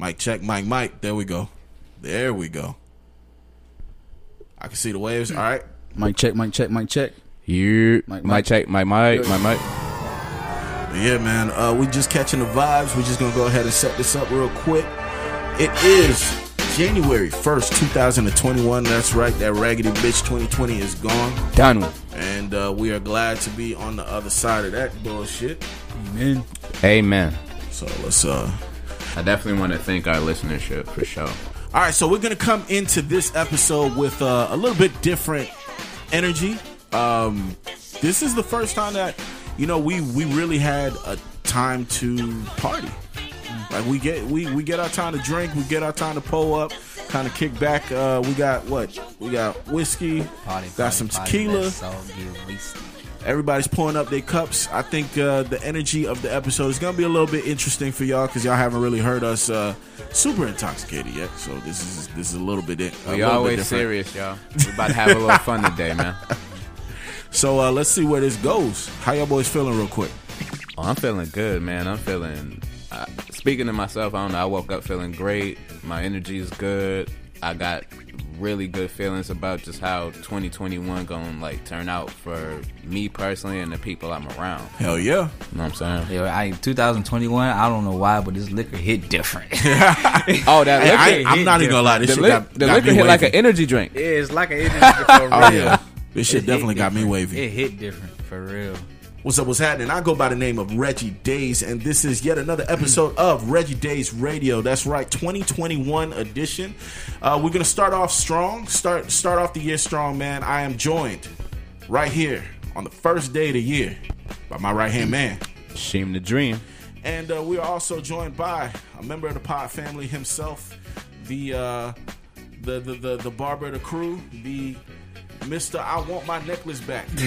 Mic check, mic, mic. There we go. There we go. I can see the waves. All right. Mic check, mic check, mic check. You Mic, mic mic. check, my mic, my mic. Yeah, man. Uh, we just catching the vibes. We're just gonna go ahead and set this up real quick. It is January first, two thousand and twenty-one. That's right. That raggedy bitch, twenty twenty is gone, Done. and uh, we are glad to be on the other side of that bullshit. Amen. Amen. So let's uh. I definitely want to thank our listenership for sure. All right, so we're gonna come into this episode with uh, a little bit different energy. Um, this is the first time that you know we we really had a time to party. Like we get we we get our time to drink, we get our time to pull up, kind of kick back. Uh, we got what? We got whiskey, Party, got party, some tequila. let's all get wasted. Everybody's pulling up their cups. I think uh, the energy of the episode is gonna be a little bit interesting for y'all because y'all haven't really heard us uh, super intoxicated yet. So this is this is a little bit. A We always serious, y'all. We about to have a little fun today, man. So uh, let's see where this goes. How y'all boys feeling, real quick? Oh, I'm feeling good, man. I'm feeling. Uh, speaking to myself, I don't know. I woke up feeling great. My energy is good. I got really good feelings about just how 2021 gonna like turn out for me personally and the people I'm around. Hell yeah! You know what I'm saying? Yo, I 2021. I don't know why, but this liquor hit different. Oh, that oh, Hey, liquor. I, am not even gonna lie. This the shit li- got, the got liquor me hit like an energy drink. Yeah, it's like an energy drink for real. Oh yeah, this shit definitely got me wavy. It hit different for real. What's up? What's happening? I go by the name of Reggie Days, and this is yet another episode of Reggie Days Radio. That's right, 2021 edition. Uh, we're gonna start off strong. Start start off the year strong, man. I am joined right here on the first day of the year by my right hand man. Sheem the dream. And uh, we are also joined by a member of the pod family himself, the uh, the, the the the barber of the crew, the Mister I want my necklace back.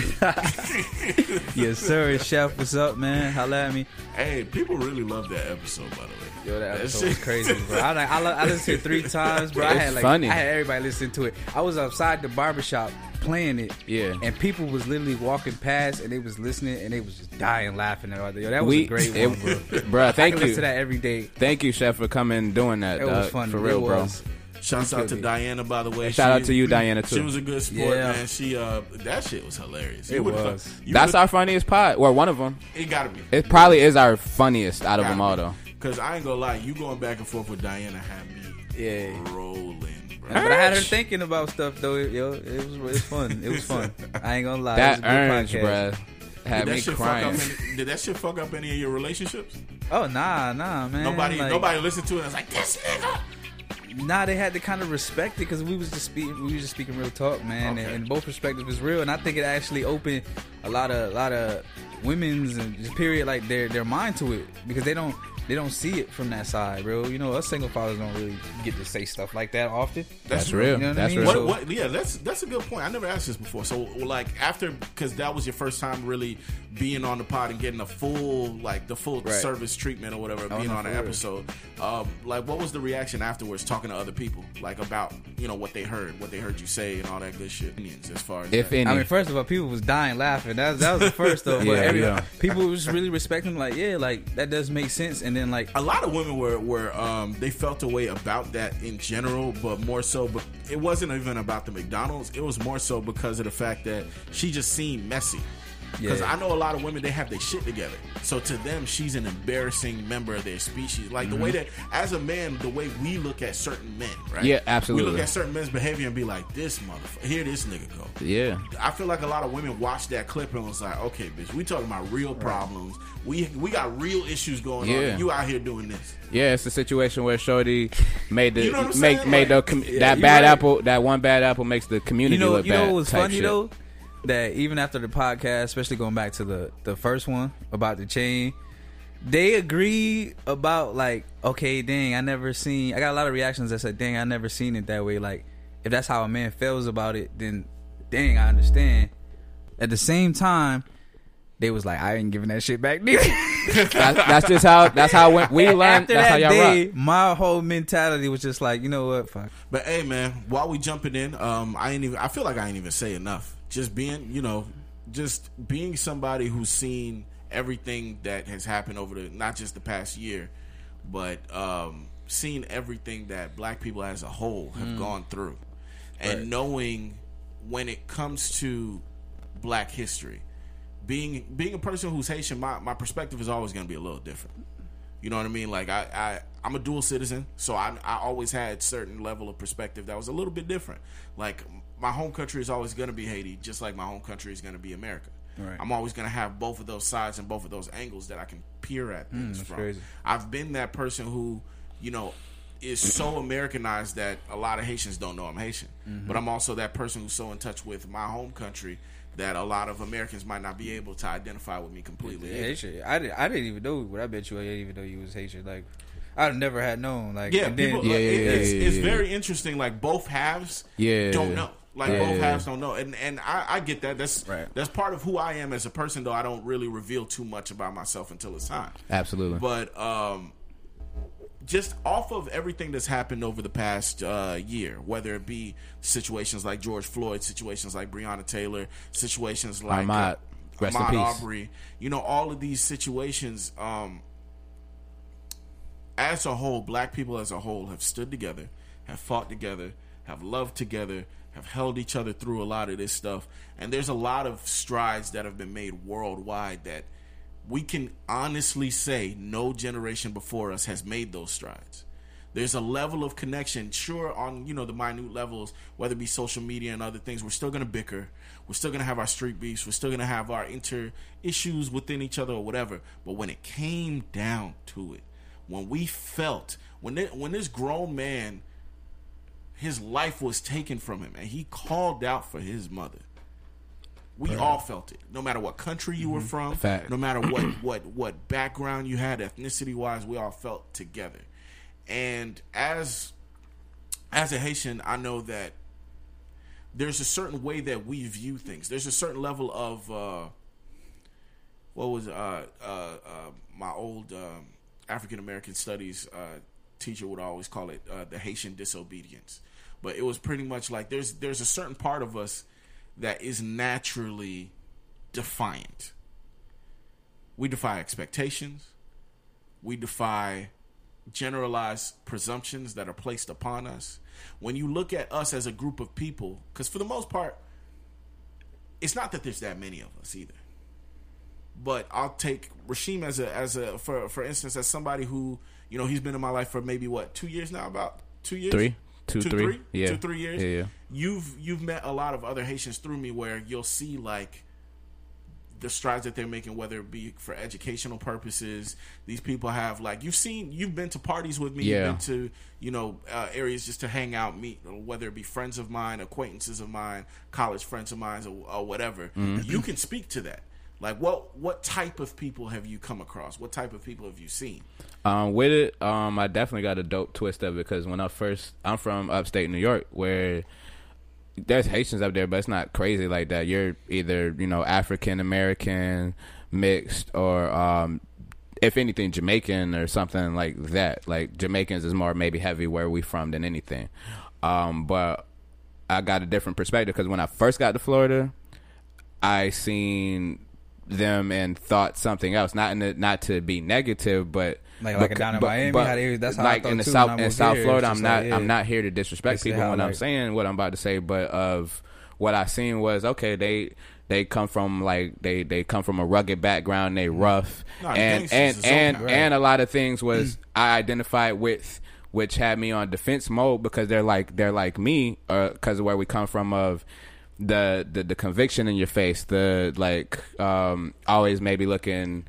Yes, sir. Chef, what's up, man? Holla at me. hey, people really love that episode, by the way. Yo, that That episode was crazy, bro. I, like, I, I listened to it three times, bro. I It's had like funny. I had everybody listen to it. I was outside the barbershop playing it, Yeah. and people was literally walking past and they was listening and they was just dying laughing at all. Yo, that was We, a great it- one, bro. Bruh, I thank can you. listen to that every day. Thank you, Chef, for coming and doing that. It was fun For real, it bro. Was. Shouts out to me. Diana, by the way. Shout out to you, Diana, Too. She was a good sport, Yeah. man. She uh, that shit was hilarious. It would've was. That's our funniest pod, or one of them. It gotta be. It probably is our funniest out of them all, though. Because I ain't gonna lie, you going back and forth with Diana had me Yeah. rolling, bro. But I had her thinking about stuff though. Yo, it was it was fun. It was fun. I ain't gonna lie. That it was a good orange, podcast. bruh, had Did that me shit crying. fuck up? Any, did that shit fuck up any of your relationships? Oh nah, nah, man. Nobody, Like, nobody listened to it. and was like, this nigga. Nah, they had to kind of respect it because we was just speaking, we was just speaking real talk, man, Okay. and, and both perspectives was real, and I think it actually opened a lot of a lot of women's and period like their their mind to it because they don't they don't see it from that side, bro. You know, us single fathers don't really get to say stuff like that often. That's real. You know what I That's mean? real. What, what, yeah, that's that's a good point. I never asked this before. So, like, after because that was your first time really being on the pod and getting a full, like, the full Right. service treatment or whatever, Oh, being no, on an real. episode. Um, like, what was the reaction afterwards, talking to other people, like about you know what they heard, what they heard you say, and all that good shit. Opinions As far as If that. any, I mean, first of all, people was dying laughing. That was, that was the first though. But Yeah, every, yeah. people was really respecting, like, yeah, like that does make sense. And then like, a lot of women were were um, they felt a way about that in general, but more so, but it wasn't even about the McDonald's. It was more so because of the fact that she just seemed messy. Because Yeah. I know a lot of women, they have their shit together. So to them, she's an embarrassing member of their species. Like the way that, as a man, the way we look at certain men, right? Mm-hmm. Yeah, absolutely. We look at certain men's behavior and be like, this motherfucker, here this nigga go. yeah, I feel like a lot of women watch that clip and was like, okay, bitch, we talking about real problems. We we got real issues going on. Yeah. And you out here doing this. yeah. It's a situation where Shorty made the You know what I'm make saying? made the com- yeah, that bad right. apple that one bad apple makes the community you know, look you bad. know what was funny shit. though? That even after the podcast, especially going back to the the first one about the chain, they agree about like, okay, dang, I never seen. I got a lot of reactions that said, dang, I never seen it that way. Like, if that's how a man feels about it, then dang, I understand. At the same time, they was like, I ain't giving that shit back. neither. That, that's just how that's how when we learn. After That's how that y'all day, rock. my whole mentality was just like, you know what, fuck. But hey, man, while we jumping in, um, I ain't even. I feel like I ain't even say enough. Just being, you know, just being somebody who's seen everything that has happened over the not just the past year, but um, seen everything that black people as a whole have gone through, and knowing when it comes to black history, being being a person who's Haitian, my, my perspective is always going to be a little different. You know what I mean? Like I, I I'm a dual citizen, so I I always had certain level of perspective that was a little bit different. Like my home country is always going to be Haiti, just like my home country is going to be America. Right. I'm always going to have both of those sides and both of those angles that I can peer at things that's from. crazy. I've been that person who, you know, is so Americanized that a lot of Haitians don't know I'm Haitian. Mm-hmm. But I'm also that person who's so in touch with my home country that a lot of Americans might not be able to identify with me completely. Yeah, Haitian. I, did, I didn't even know, but I bet you I didn't even know you was Haitian. Like, I've never had known. Like, Yeah, and then, people. Yeah, like, yeah, it- yeah, it's, yeah, it's yeah. very interesting. Like both halves, Yeah. don't know. Like Yeah, both yeah, halves don't know, and and I, I get that. That's Right. that's part of who I am as a person. Though I don't really reveal too much about myself until it's time. Absolutely. But um, just off of everything that's happened over the past uh, year, whether it be situations like George Floyd, situations like Breonna Taylor, situations like Ahmaud. In Ahmaud. Arbery, you know, all of these situations. Um, as a whole, black people as a whole have stood together, have fought together, have loved together, have held each other through a lot of this stuff. And there's a lot of strides that have been made worldwide that we can honestly say no generation before us has made those strides. There's a level of connection, sure, on you know the minute levels, whether it be social media and other things. We're still gonna bicker. We're still gonna have our street beefs. We're still gonna have our inter issues within each other or whatever. But when it came down to it, when we felt when it, when this grown man, his life was taken from him, and he called out for his mother. We all felt it, no matter what country you were from, Fact. no matter what what what background you had, ethnicity wise, we all felt together. And as as a Haitian, I know that there's a certain way that we view things. There's a certain level of uh, what was uh, uh, uh, my old um, African American studies uh, teacher would always call it uh, the Haitian disobedience. But it was pretty much like there's there's a certain part of us that is naturally defiant. We defy expectations. We defy generalized presumptions that are placed upon us. When you look at us as a group of people, because for the most part, it's not that there's that many of us either. But I'll take Rasheem as a as a for for instance as somebody who you know he's been in my life for maybe what two years now about two years Three? Two, two three? three Yeah. two three years Yeah, yeah. you've you've met a lot of other Haitians through me where you'll see like the strides that they're making, whether it be for educational purposes. These people have like you've seen, you've been to parties with me, Yeah. you've been to you know uh, areas just to hang out, meet, whether it be friends of mine, acquaintances of mine, college friends of mine, or, or whatever. Mm-hmm. You can speak to that. Like what what type of people have you come across? What type of people have you seen? Um, with it, um, I definitely got a dope twist of it because when I first, I'm from upstate New York, where there's Haitians up there, but it's not crazy like that. You're either you know African American, mixed, or um, if anything Jamaican or something like that. Like Jamaicans is more maybe heavy where we from than anything. Um, but I got a different perspective because when I first got to Florida, I seen them and thought something else. Not in the, not to be negative, but Like- like beca- down in Miami, how they- that's how I like thought in the too south in South here. Florida. I'm not like, yeah. I'm not here to disrespect They people how, when I'm saying what I'm about to say, but of what I seen was okay. They they come from like they they come from a rugged background. They rough No, and and and okay. and a lot of things was I identified with which had me on defense mode because they're like they're like me because of where we come from of the, the the conviction in your face the like um always maybe looking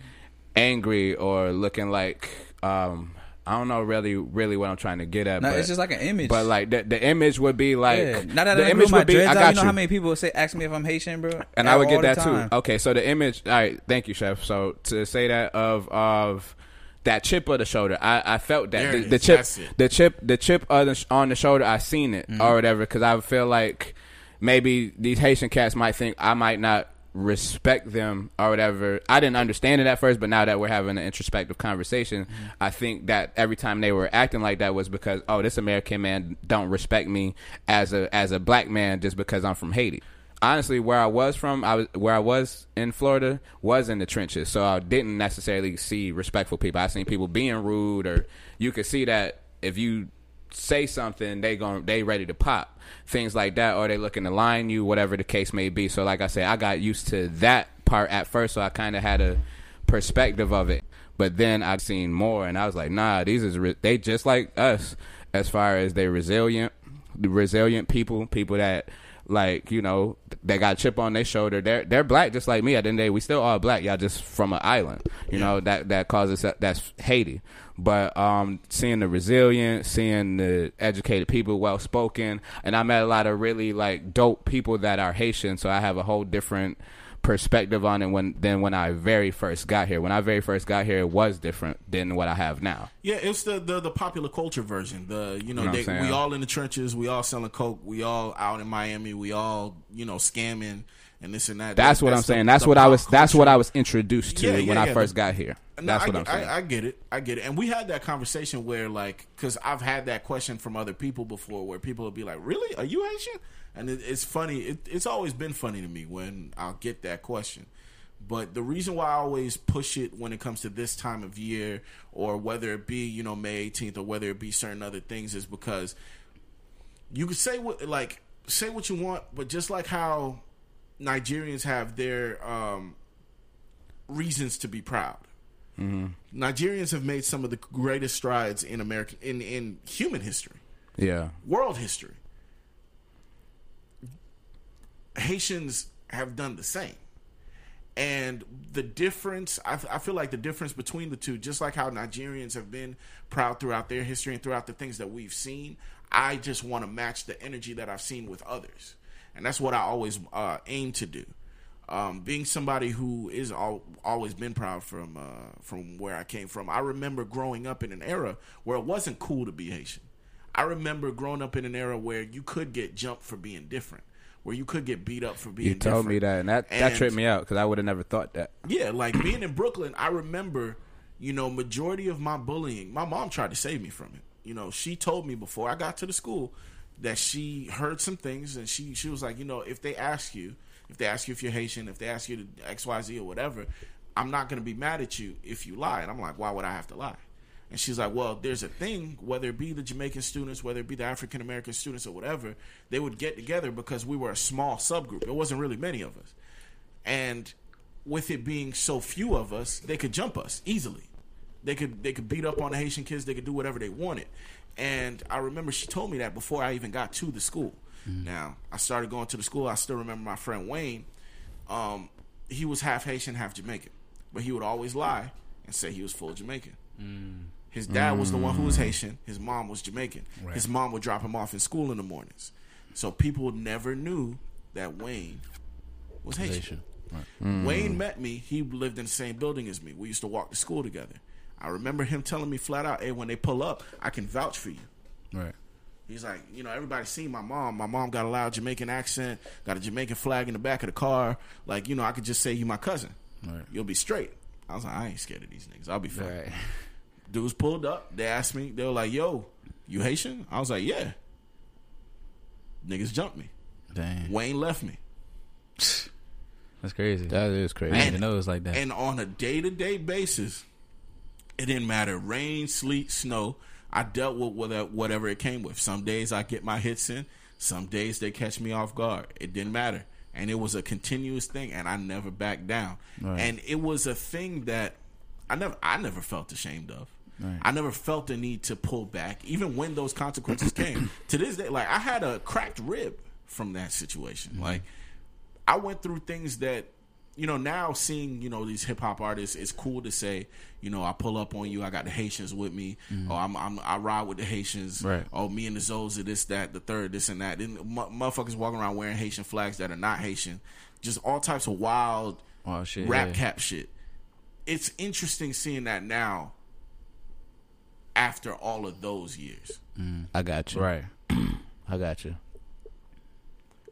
angry or looking like um I don't know really really what I'm trying to get at No, but it's just like an image. but like the, the image would be like yeah. Now that the I image grew my would be I out, got you know you how many people say ask me if I'm Haitian, bro? and I would get that too. Okay, so the image. All right, thank you, chef. So to say that of of that chip of the shoulder, I, I felt that There the, the chip, the chip, the chip on the, on the shoulder. I seen it Mm-hmm. or whatever because I feel like maybe these Haitian cats might think I might not respect them or whatever. I didn't understand it at first, but now that we're having an introspective conversation, Mm-hmm. I think that every time they were acting like that was because oh, this American man don't respect me as a as a black man just because I'm from Haiti. Honestly, where I was from, I was where I was in Florida was in the trenches, so I didn't necessarily see respectful people. I seen people being rude, or you could see that if you say something, they going they ready to pop things like that, or they looking to line you, whatever the case may be. So, like I said, I got used to that part at first, so I kind of had a perspective of it. But then I've seen more, and I was like, nah, these is re- they just like us as far as they resilient, resilient people, people that like you know they got a chip on their shoulder. They're they're black just like me. At the end of the day, we still all black. Y'all just from an island. You know that that causes that's Haiti. But um, seeing the resilience, seeing the educated people, well spoken, and I met a lot of really like dope people that are Haitian. So I have a whole different perspective on it when than when I very first got here. When I very first got here, it was different than what I have now. Yeah, it's the the, the popular culture version. The you know, You know they, we all in the trenches, we all selling coke, we all out in Miami, we all you know scamming and this and that. That's what I'm the- saying. That's what I was. That's what. I was introduced to Yeah, yeah, when I first got here. No, That's I what I'm saying. I, I get it. I get it. And we had that conversation where, like, because I've had that question from other people before, where people will be like, "Really? Are you Haitian?" And it, it's funny. It, it's always been funny to me when I'll get that question. But the reason why I always push it when it comes to this time of year, or whether it be you know May 18th, or whether it be certain other things, is because you can say what like say what you want, but just like how Nigerians have their um, reasons to be proud. Nigerians have made some of the greatest strides in American in in human history, yeah. world history. Haitians have done the same. And the difference, I, I feel like the difference between the two, just like how Nigerians have been proud throughout their history and throughout the things that we've seen, I just want to match the energy that I've seen with others. And that's what I always uh, aim to do. Um, being somebody who is all, always been proud from uh, from where I came from, I remember growing up in an era where it wasn't cool to be Haitian. I remember growing up in an era where you could get jumped for being different, where you could get beat up for being You told different. me that, and that that And- tripped me out because I would have never thought that. yeah, like being in Brooklyn, I remember, you know, majority of my bullying, my mom tried to save me from it. You know, she told me before I got to the school that she heard some things and she she was like, you know, if they ask you, if they ask you if you're Haitian, if they ask you to XYZ or whatever, I'm not going to be mad at you if you lie. And I'm like, why would I have to lie? And she's like, well, there's a thing, whether it be the Jamaican students, whether it be the African American students or whatever, they would get together because we were a small subgroup. There wasn't really many of us. And with it being so few of us, they could jump us easily. They could they could beat up on the Haitian kids. They could do whatever they wanted. And I remember she told me that before I even got to the school. Now I started going to the school. I still remember my friend Wayne. Um, he was half Haitian, half Jamaican, but he would always lie and say he was full Jamaican. His dad was the one who was Haitian. His mom was Jamaican. His mom would drop him off in school in the mornings. So people never knew that Wayne was Haitian. Haitian. Right. Mm. Wayne met me. He lived in the same building as me. We used to walk to school together. I remember him telling me flat out, "Hey, when they pull up, I can vouch for you." Right. He's like, you know, everybody seen my mom. My mom got a loud Jamaican accent, got a Jamaican flag in the back of the car. Like, you know, I could just say you my cousin. Right. You'll be straight. I was like, I ain't scared of these niggas. I'll be fine. Right. Dudes pulled up. They asked me. They were like, "Yo, you Haitian?" I was like, "Yeah." Niggas jumped me. Dang. Wayne left me. That's crazy. That is crazy. I crazy. didn't know it was like that. And on a day to day basis, it didn't matter rain, sleet, snow. I dealt with whatever, it came with. Some days I get my hits in. Some days they catch me off guard. It didn't matter, and it was a continuous thing, and I never backed down. Right. And it was a thing that I never, I never felt ashamed of. Right. I never felt the need to pull back, even when those consequences came. to this day, like I had a cracked rib from that situation. Mm-hmm. Like I went through things that, you know, now seeing, you know, these hip hop artists, it's cool to say, you know, I pull up on you, I got the Haitians with me, or I'm, I'm I ride with the Haitians, Mm-hmm. Right. or me and the Zoes are this, that, the third, this and that. Then mu- motherfuckers walking around wearing Haitian flags that are not Haitian, just all types of wild Oh shit. rap yeah. cap shit. It's interesting seeing that now after all of those years. I got you. Right. I got you.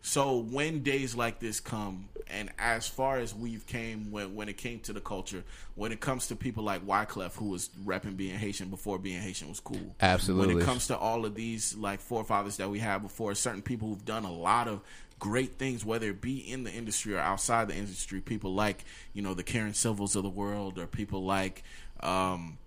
So when days like this come, and as far as we've came when when it came to the culture, when it comes to people like Wyclef, who was repping being Haitian before being Haitian was cool. Absolutely. When it comes to all of these like forefathers that we have before, certain people who've done a lot of great things, whether it be in the industry or outside the industry, people like you know the Karen Silvers of the world, or people like um,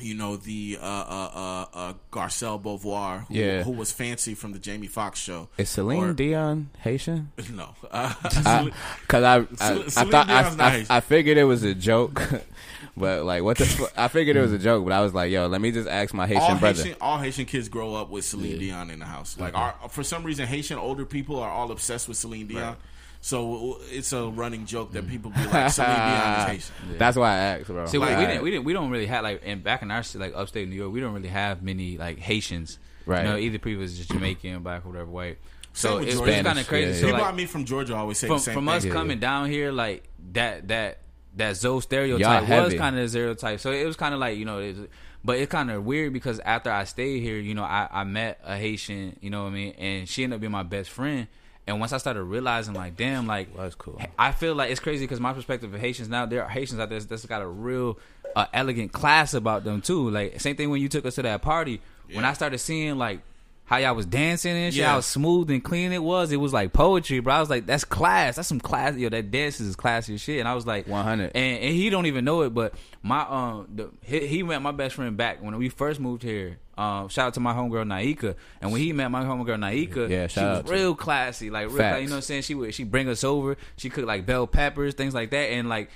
you know the uh, uh, uh, uh, Garcelle Beauvoir, who, Yeah. who was fancy from the Jamie Foxx show. Is Celine Or- Dion Haitian? No, uh, I, Cause I, I, I thought I, I, I figured it was a joke, but like what the fu- I figured it was a joke, but I was like, yo, let me just ask my Haitian all brother. Haitian, all Haitian kids grow up with Celine Dion in the house. Like, our, for some reason, Haitian older people are all obsessed with Celine Dion. So it's a running joke that people be like, Celine Dion is Haitian. That's why I asked, bro. See, we, Like- we didn't, we didn't, we don't really have like, and back in our city, like upstate New York, we don't really have many like Haitians. Right. You know, either people is just Jamaican, black, or whatever, white. Same So with it's, Georgia. kind of Spanish, crazy. yeah, So People like, I meet from Georgia always say from, the same from thing. us Yeah. coming down here, like that that that Zoe Y'all stereotype was heavy. kind of a stereotype. So it was kind of like you know, it's, but it's kind of weird because after I stayed here, you know, I, I met a Haitian, you know what I mean, and she ended up being my best friend. And once I started realizing, like, damn, like, That's cool. I feel like it's crazy because my perspective of Haitians now, there are Haitians out there that's got a real uh, elegant class about them too. Like, same thing when you took us to that party. When I started seeing like how y'all was dancing and shit, Yeah. how smooth and clean it was. It was like poetry, bro. I was like, that's class. That's some class. Yo, that dance is classy as shit. And I was like, 100. And, and he don't even know it, but my um, the, he, he met my best friend back when we first moved here. Um, shout out to my homegirl Naika. And when he met my homegirl Naika, Yeah, she was real classy, like real, you know what I'm saying. She would she bring us over. She cooked like bell peppers, things like that, and like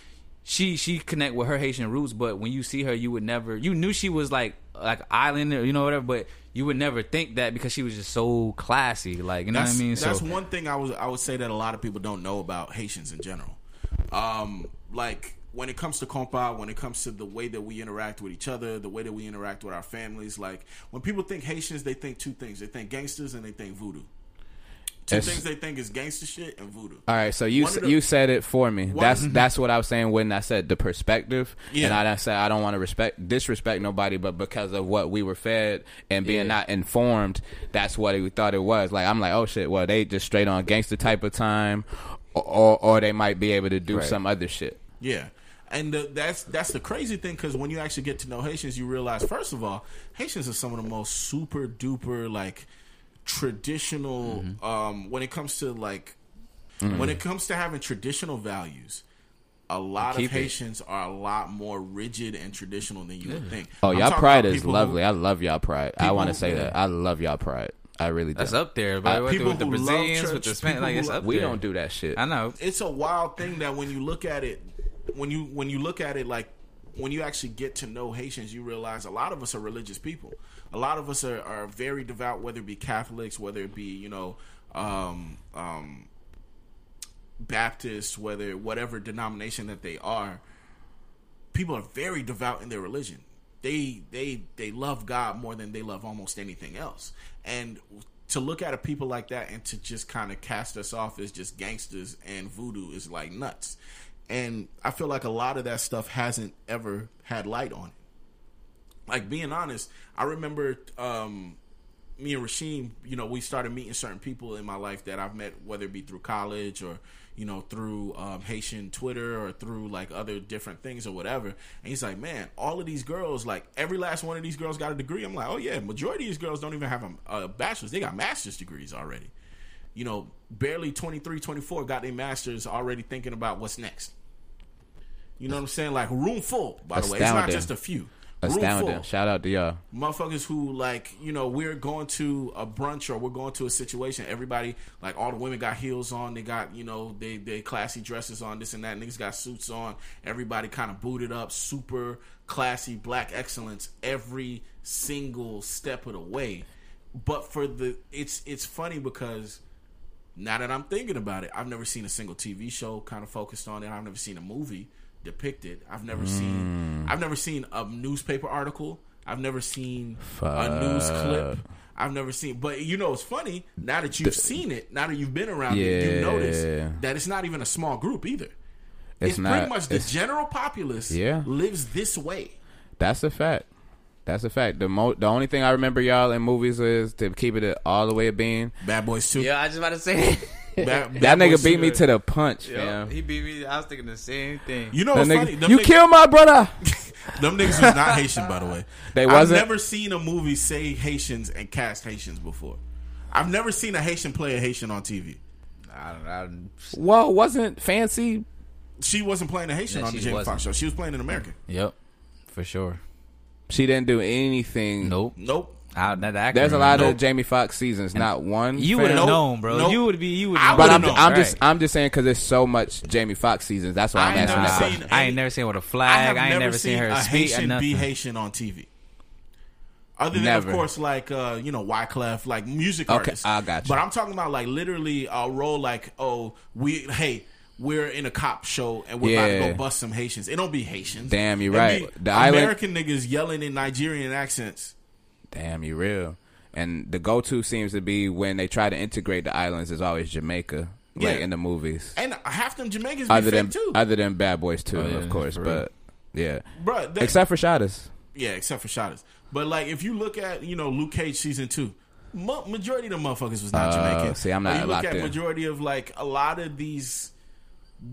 she she connect with her Haitian roots. But when you see her, you would never. You knew she was like like islander, you know whatever, but you would never think that because she was just so classy, like you know that's, what I mean. That's so one thing I was I would say that a lot of people don't know about Haitians in general. Um, like when it comes to compa, when it comes to the way that we interact with each other, the way that we interact with our families, like when people think Haitians, they think two things: they think gangsters and they think voodoo. Two It's- things they think is gangster shit and voodoo. All right, so you s- the- you said it for me. One- that's mm-hmm. that's what I was saying when I said the perspective, Yeah. and I done said I don't want to respect disrespect nobody, but because of what we were fed and being Yeah. not informed, that's what we thought it was. Like I'm like, oh shit, well they just straight on gangster type of time, or or, or they might be able to do Right. some other shit. Yeah. And the, that's that's the crazy thing because when you actually get to know Haitians, you realize first of all, Haitians are some of the most super duper like traditional. Mm-hmm. Um, when it comes to like when it comes to having traditional values, a lot Keep of it. Haitians are a lot more rigid and traditional than you would think. Oh, I'm y'all pride is people who- lovely. I love y'all pride. I want to say yeah. that. I love y'all pride. I really do. that's up there, but I- with, the, people with the who love Brazilians, with the Spanish, like it's love- up we there. don't do that shit. I know. it's a wild thing that when you look at it, when you when you look at it like when you actually get to know Haitians, you realize a lot of us are religious people. A lot of us are, are very devout, whether it be Catholics, whether it be you know um, um, Baptists, whether whatever denomination that they are. People are very devout in their religion. They they they love God more than they love almost anything else. And to look at a people like that and to just kind of cast us off as just gangsters and voodoo is like nuts. And I feel like a lot of that stuff hasn't ever had light on it. Like being honest, I remember um, me and Rasheem, you know, we started meeting certain people in my life that I've met, whether it be through college or, you know, through um, Haitian Twitter or through like other different things or whatever. And he's like, man, all of these girls, like every last one of these girls got a degree. I'm like, oh yeah, majority of these girls don't even have a, a bachelor's. They got master's degrees already. You know, barely 23, 24 got their master's already thinking about what's next. You know what I'm saying? Like room full, by the way. It's not just a few. Astounding. Shout out to y'all. motherfuckers who like you know we're going to a brunch or we're going to a situation. Everybody like all the women got heels on. They got you know they they classy dresses on this and that. Niggas got suits on. Everybody kind of booted up. Super classy black excellence every single step of the way. But for the it's it's funny because now that I'm thinking about it, I've never seen a single TV show kind of focused on it. I've never seen a movie depicted. I've never seen mm. I've never seen a newspaper article. I've never seen a news clip. I've never seen but you know it's funny, now that you've seen it, now that you've been around it, you notice that it's not even a small group either. It's, It's pretty much the general populace Yeah. lives this way. That's a fact. That's a fact. The mo- the only thing I remember y'all in movies is to keep it all the way a bean. Bad Boys 2. Yeah, I just about to say. Bad, That Bad nigga beat me to the punch, Yo, fam. he beat me. I was thinking the same thing. You know That what's nigga- funny? Them you niggas- killed my brother. Them niggas was not Haitian, by the way. They wasn't. I've never seen a movie say Haitians and cast Haitians before. I've never seen a Haitian play a Haitian on TV. I don't, I don't, wasn't fancy. She wasn't playing a Haitian Yeah, on the she Jamie. Foxx show. She was playing an American. yep, for sure. She didn't do anything. Nope. Nope. I, that actor, There's a lot Nope. of Jamie Foxx seasons, not one. You would have Nope. known, bro. Nope. You would be. You would. I But would've I'm, known. I'm just Right. I'm just saying because there's so much Jamie Foxx seasons. That's why I I'm ain't asking never that seen question. I ain't never seen with a flag. have I, ain't never, never seen her a speak or Haitian be. Haitian on TV. Other than Never. of course like uh, you know Wyclef, like music Okay, artists. I got you. But I'm talking about like literally a role like oh we hey we're in a cop show and we're about to go bust some Haitians. It don't be Haitians. Damn, you're It right. be The island- American niggas yelling in Nigerian accents. Damn, you real. And the go-to seems to be when they try to integrate the islands is always Jamaica, like Yeah. in the movies. And half them Jamaicans Other fake than too. other than Bad Boys too, Oh, yeah, of course. But yeah, Bruh, that- except for Shottas. Yeah, except for Shottas. But like, if you look at you know Luke Cage season two, mo- majority of the motherfuckers was not Uh, Jamaican. see, I'm Or not You look at in. majority of like a lot of these,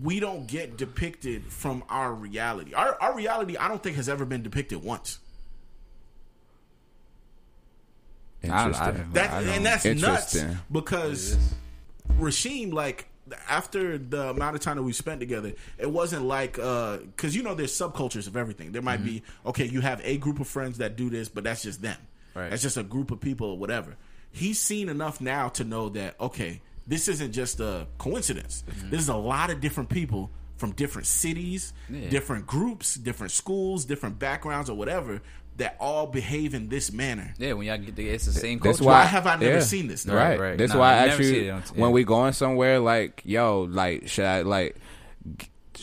we don't get depicted from our reality. Our our reality, I don't think has ever been depicted once. I- Interesting. I- That I don't- and that's nuts because Rasheem like. After the amount of time that we spent together, it wasn't like uh, because you know there's subcultures of everything. There might be okay, you have a group of friends that do this, but that's just them. Right. That's just a group of people or whatever. He's seen enough now to know that okay, this isn't just a coincidence. This is a lot of different people from different cities, different groups, different schools, different backgrounds or whatever that all behave in this manner. Yeah, when y'all get the, it's the same That's culture. why Why have I never seen this? though? Right, Right. That's Nah, why I never actually on- yeah. when we going somewhere, like yo, like should I like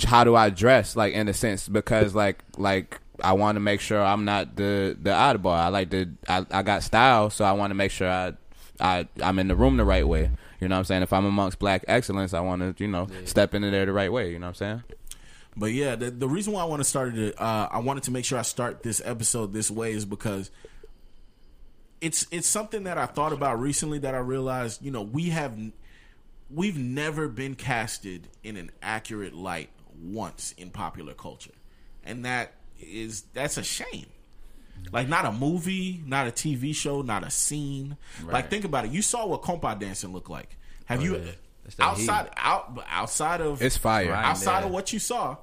how do I dress? Like in a sense, because like like I want to make sure I'm not the the oddball. I like the I, I got style, so I want to make sure I I I'm in the room the right way. You know what I'm saying? If I'm amongst black excellence, I want to you know step into there the right way. You know what I'm saying? But yeah, the, the reason why I want to start it, uh, I wanted to make sure I start this episode this way is because it's it's something that I thought about recently that I realized, you know, we have we've never been casted in an accurate light once in popular culture, and that is that's a shame. Like not a movie, not a TV show, not a scene. Like think about it. You saw what compa dancing looked like. Have you That's that outside out outside of It's fire. Outside Yeah. of what you saw,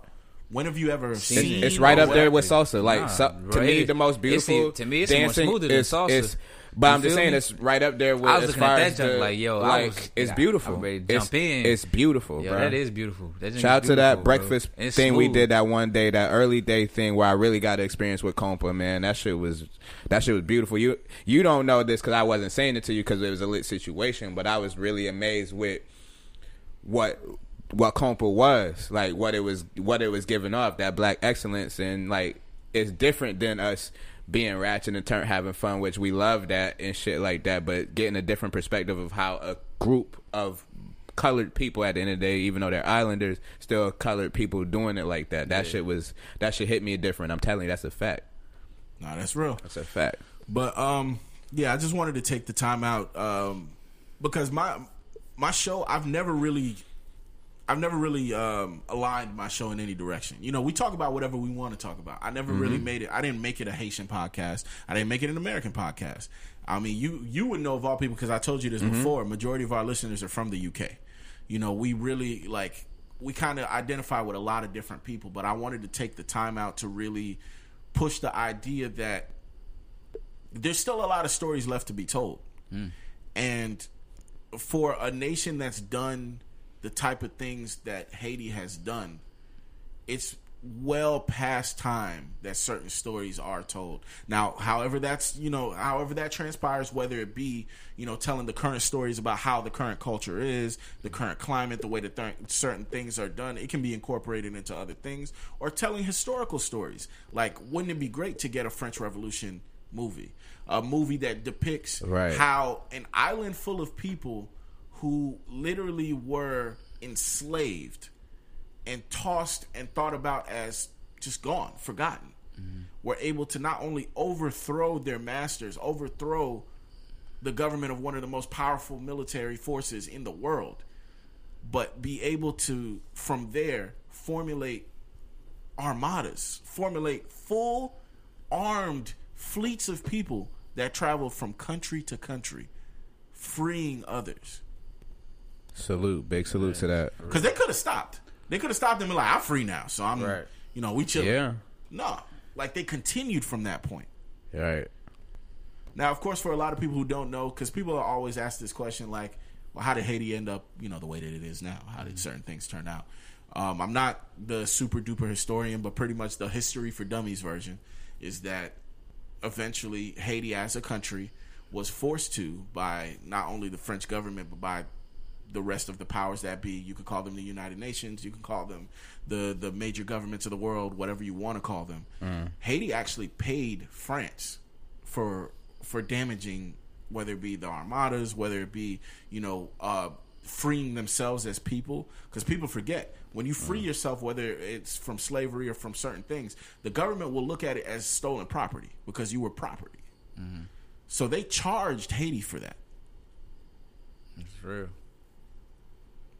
when have you ever seen? it's right up there with salsa. Like Nah, so, to right. me, the most beautiful. even- to me, it's more dancing smoother than is- salsa. is- but You I'm just saying me? it's right up there with I was as looking far at that as jump the, like, yo, I like was- it's yeah, beautiful. I'm ready to it's, jump in. It's beautiful, Yeah, bro. that is beautiful. That Shout out to that bro. breakfast It's thing we did that one day, that early day thing where I really got to experience with compa. Man, that shit was that shit was beautiful. You you don't know this because I wasn't saying it to you because it was a lit situation, but I was really amazed with what what compa was like, what it was what it was giving off that black excellence, and like it's different than us being ratchet and turn having fun, which we love that and shit like that, but getting a different perspective of how a group of colored people at the end of the day, even though they're islanders, still colored people doing it like that. That shit was that shit hit me different. I'm telling you, that's a fact. Nah, that's real. That's a fact. But um, yeah, I just wanted to take the time out um, because my my show, I've never really, I've never really um, aligned my show in any direction. You know, we talk about whatever we want to talk about. I never really mm-hmm. made it. I didn't make it a Haitian podcast. I didn't make it an American podcast. I mean, you you would know of all people because I told you this mm-hmm. before. Majority of our listeners are from the UK. You know, we really like we kind of identify with a lot of different people, but I wanted to take the time out to really push the idea that there's still a lot of stories left to be told. Mm. And for a nation that's done the type of things that Haiti has done, it's well past time that certain stories are told. Now, however that's, you know, however that transpires whether it be, you know, telling the current stories about how the current culture is, the current climate, the way that th- certain things are done, it can be incorporated into other things or telling historical stories. Like wouldn't it be great to get a French Revolution movie? A movie that depicts Right. how an island full of people who literally were enslaved and tossed and thought about as just gone, forgotten, mm-hmm. were able to not only overthrow their masters, overthrow the government of one of the most powerful military forces in the world, but be able to, from there, formulate armadas, formulate full armed fleets of people that travel from country to country, freeing others. Salute, big salute to that. Because they could have stopped. They could have stopped and been like, I'm free now. So I'm, Right. you know, we chill. Yeah. No. Like they continued from that point. Right. Now, of course, for a lot of people who don't know, because people are always ask this question, like, well, how did Haiti end up, you know, the way that it is now? How did certain things turn out? Um, I'm not the super duper historian, but pretty much the history for dummies version is that eventually Haiti as a country was forced to by not only the French government, but by the rest of the powers that be. You could call them the United Nations. You can call them the the major governments of the world, whatever you want to call them. Mm. Haiti actually paid France for for damaging whether it be the armadas, whether it be you know uh, freeing themselves as people. Because people forget when you free mm. yourself, whether it's from slavery or from certain things, the government will look at it as stolen property because you were property. Mm-hmm. So they charged Haiti for that. It's real.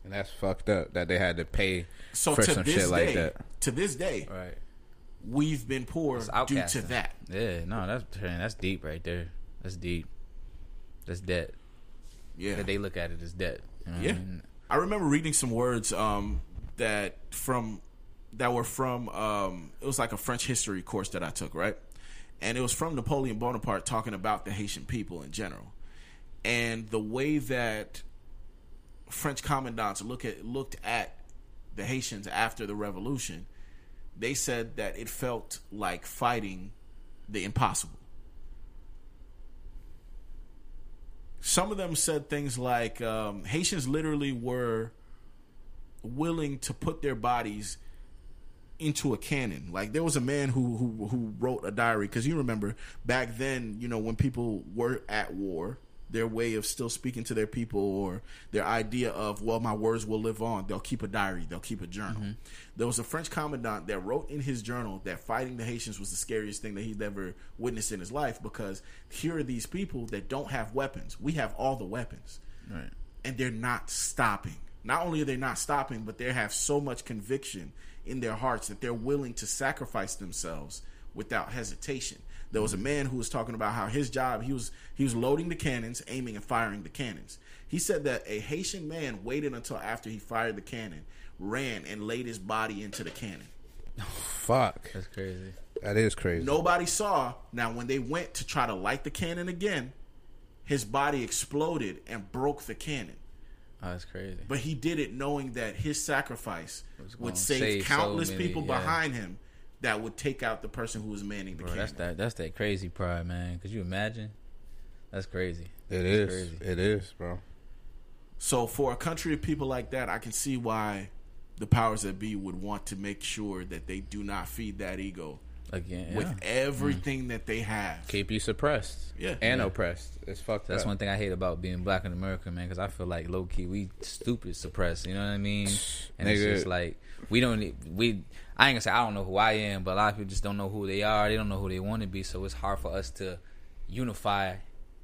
And that's fucked up that they had to pay So for to some this shit day, like that. to this day, Right. we've been poor due to that. Yeah, no, that's man, that's deep right there. That's deep. That's debt. Yeah, That they look at it as debt. You know what I Yeah, mean? I remember reading some words um, that from that were from um, it was like a French history course that I took, right? And it was from Napoleon Bonaparte talking about the Haitian people in general, and the way that French commandants look at looked at the Haitians after the revolution. They said that it felt like fighting the impossible. some of them said things like um, Haitians literally were willing to put their bodies into a cannon. Like there was a man who who who wrote a diary because you remember back then, you know, when people were at war, their way of still speaking to their people or their idea of well, my words will live on. They'll keep a diary. They'll keep a journal. Mm-hmm. There was a French commandant that wrote in his journal that fighting the Haitians was the scariest thing that he'd ever witnessed in his life because here are these people that don't have weapons. We have all the weapons Right. and they're not stopping. Not only are they not stopping, but they have so much conviction in their hearts that they're willing to sacrifice themselves without hesitation. There was a man who was talking about how his job he was he was loading the cannons, aiming and firing the cannons. He said that a Haitian man waited until after he fired the cannon, ran and laid his body into the cannon. Fuck. That's crazy. That is crazy. Nobody saw. Now, when they went to try to light the cannon again, his body exploded and broke the cannon. Oh, that's crazy. But he did it knowing that his sacrifice would gonna save, save so countless many, people yeah. behind him that would take out the person who was manning the Bro, that's that. That's that crazy pride, man. Could you imagine? That's crazy. It That's is. crazy. It is, bro. So for a country of people like that, I can see why the powers that be would want to make sure that they do not feed that ego Again, yeah. with everything that they have. Keep you suppressed. Yeah. And Yeah. oppressed. It's fucked That's up. one thing I hate about being black in America, man. Because I feel like low key we stupid suppressed. You know what I mean? And it's just like we don't need- we. I ain't gonna say I don't know who I am, but a lot of people just don't know who they are. They don't know who they want to be. So it's hard for us to unify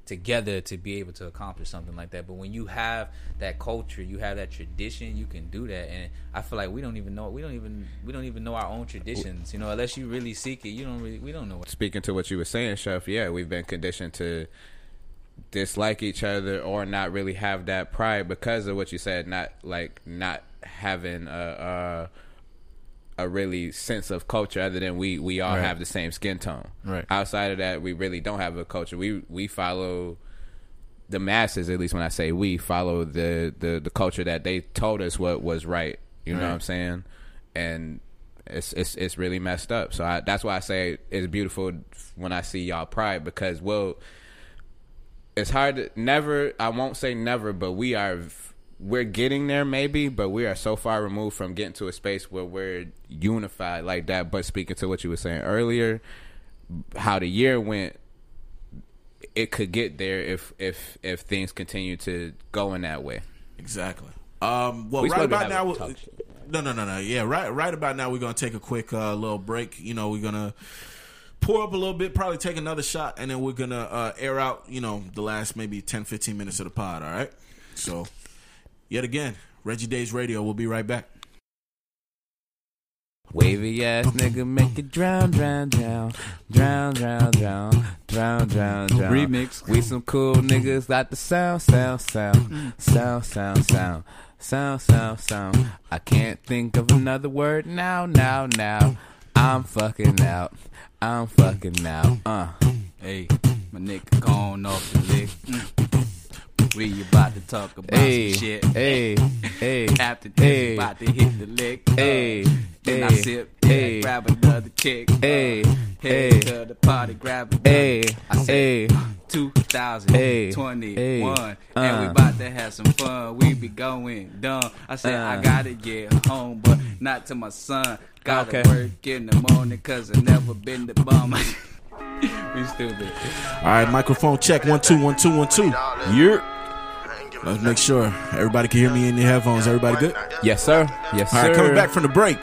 together to be able to accomplish something like that. But when you have that culture, you have that tradition, you can do that. And I feel like we don't even know. We don't even we don't even know our own traditions. You know, unless you really seek it, you don't really. We don't know. Speaking to what you were saying, Chef, yeah, we've been conditioned to dislike each other or not really have that pride because of what you said, not like not having a a, a really sense of culture other than we we all Right. have the same skin tone. Right. Outside of that, we really don't have a culture. We we follow the masses, at least when I say we follow the the the culture that they told us what was right. You know what I'm saying? And it's it's it's really messed up. So I, that's why I say it's beautiful when I see y'all pride because well, it's hard to never. I won't say never, but we are we're getting there maybe, but we are so far removed from getting to a space where we're unified like that. But speaking to what you were saying earlier, how the year went, it could get there if if if things continue to go in that way. Exactly. Um, well, We right about now, a no, no, no, no. Yeah, right, right about now, we're gonna take a quick uh, little break. You know, we're gonna pour up a little bit, probably take another shot, and then we're gonna uh, air out. You know, the last maybe 10, 15 minutes of the pod. All right. So, yet again, Reggie Days Radio. We'll be right back. Wavy ass nigga make it drown, drown, drown, drown, drown, drown, drown, drown, drown. Remix. We some cool niggas like the sound, sound, sound, sound, sound, sound, sound, sound, sound. I can't think of another word now, now, now. I'm fucking out. I'm fucking out. Uh, Hey, my nigga gone off the lick. We about to talk about Hey, some shit. hey, hey, After hey. this, about to hit the lick. hey, Then I hey, sip, hey. yeah, grab another chick. hey, Head hey, to the party, grab a hey, I said, hey, 2021 Hey, and we uh. about to have some fun we be going dumb i said i Uh. gotta get home but not to my son gotta Okay. work in the morning cause i never been the bum we stupid All right, microphone check one two one two one two. You're Let's make sure everybody can hear me in your headphones. Everybody good? yes, sir. Yes, All sir. right, coming back from the break.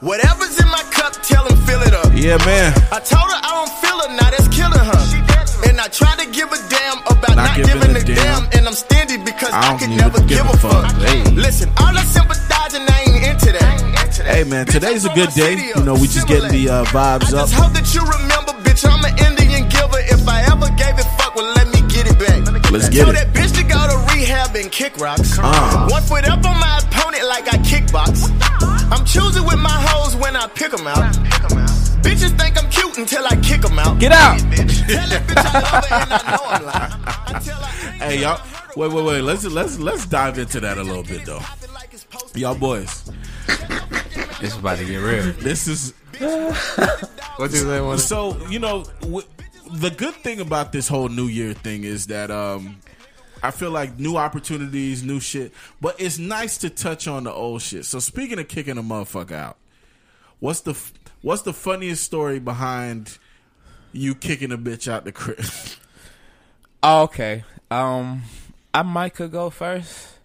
Whatever's in my cup, tell him fill it up. Yeah, man. I told her I don't feel her, now that's killing her. And I try to give a damn about Not not, giving giving a a damn. damn. And I'm standing because I I, don't could never give give, a a fuck. fuck. Hey. Listen, all that sympathizing, I ain't into that. Hey, man, today's a good day. You know, we just getting the uh, vibes up. I just hope that you remember, bitch, I'm an Let's get Tell it. that bitch to go to rehab and kick rocks. Uh. One foot up on my opponent like I kickbox. I'm choosing with my hoes when I pick them out. Bitches think I'm cute until I kick them out. Get out. Tell that bitch I love her and I know I'm lying. I tell her, Hey, y'all. Wait, wait, wait. Let's let's let's dive into that a little bit, though. Y'all boys, this is about to get real this is What you say? What so you know w- the good thing about this whole New Year thing is that um I feel like new opportunities, new shit, but it's nice to touch on the old shit. So speaking of kicking a motherfucker out, what's the what's the funniest story behind you kicking a bitch out the crib? Oh, okay. Um, I might could go first.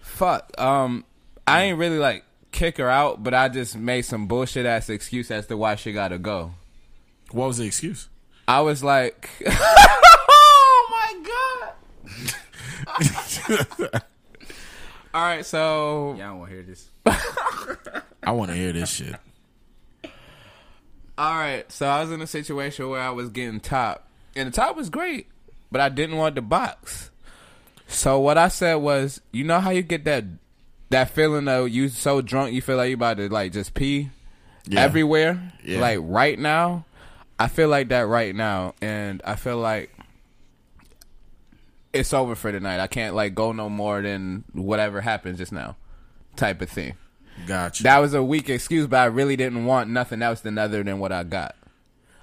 Fuck. Um, I ain't really like kick her out, but I just made some bullshit ass excuse as to why she gotta go. what was the excuse? I was like, "Oh my god!" All right, so y'all don't want to hear this I want to hear this shit. all right, so I was in a situation where I was getting top, and the top was great, but I didn't want the box. So what I said was, you know how you get that that feeling though, you so drunk you feel like you about to like just pee Yeah. everywhere, Yeah. like right now. I feel like that right now, and I feel like it's over for tonight. I can't like go no more than whatever happens just now, type of thing. Gotcha. That was a weak excuse, but I really didn't want nothing else than other than what I got.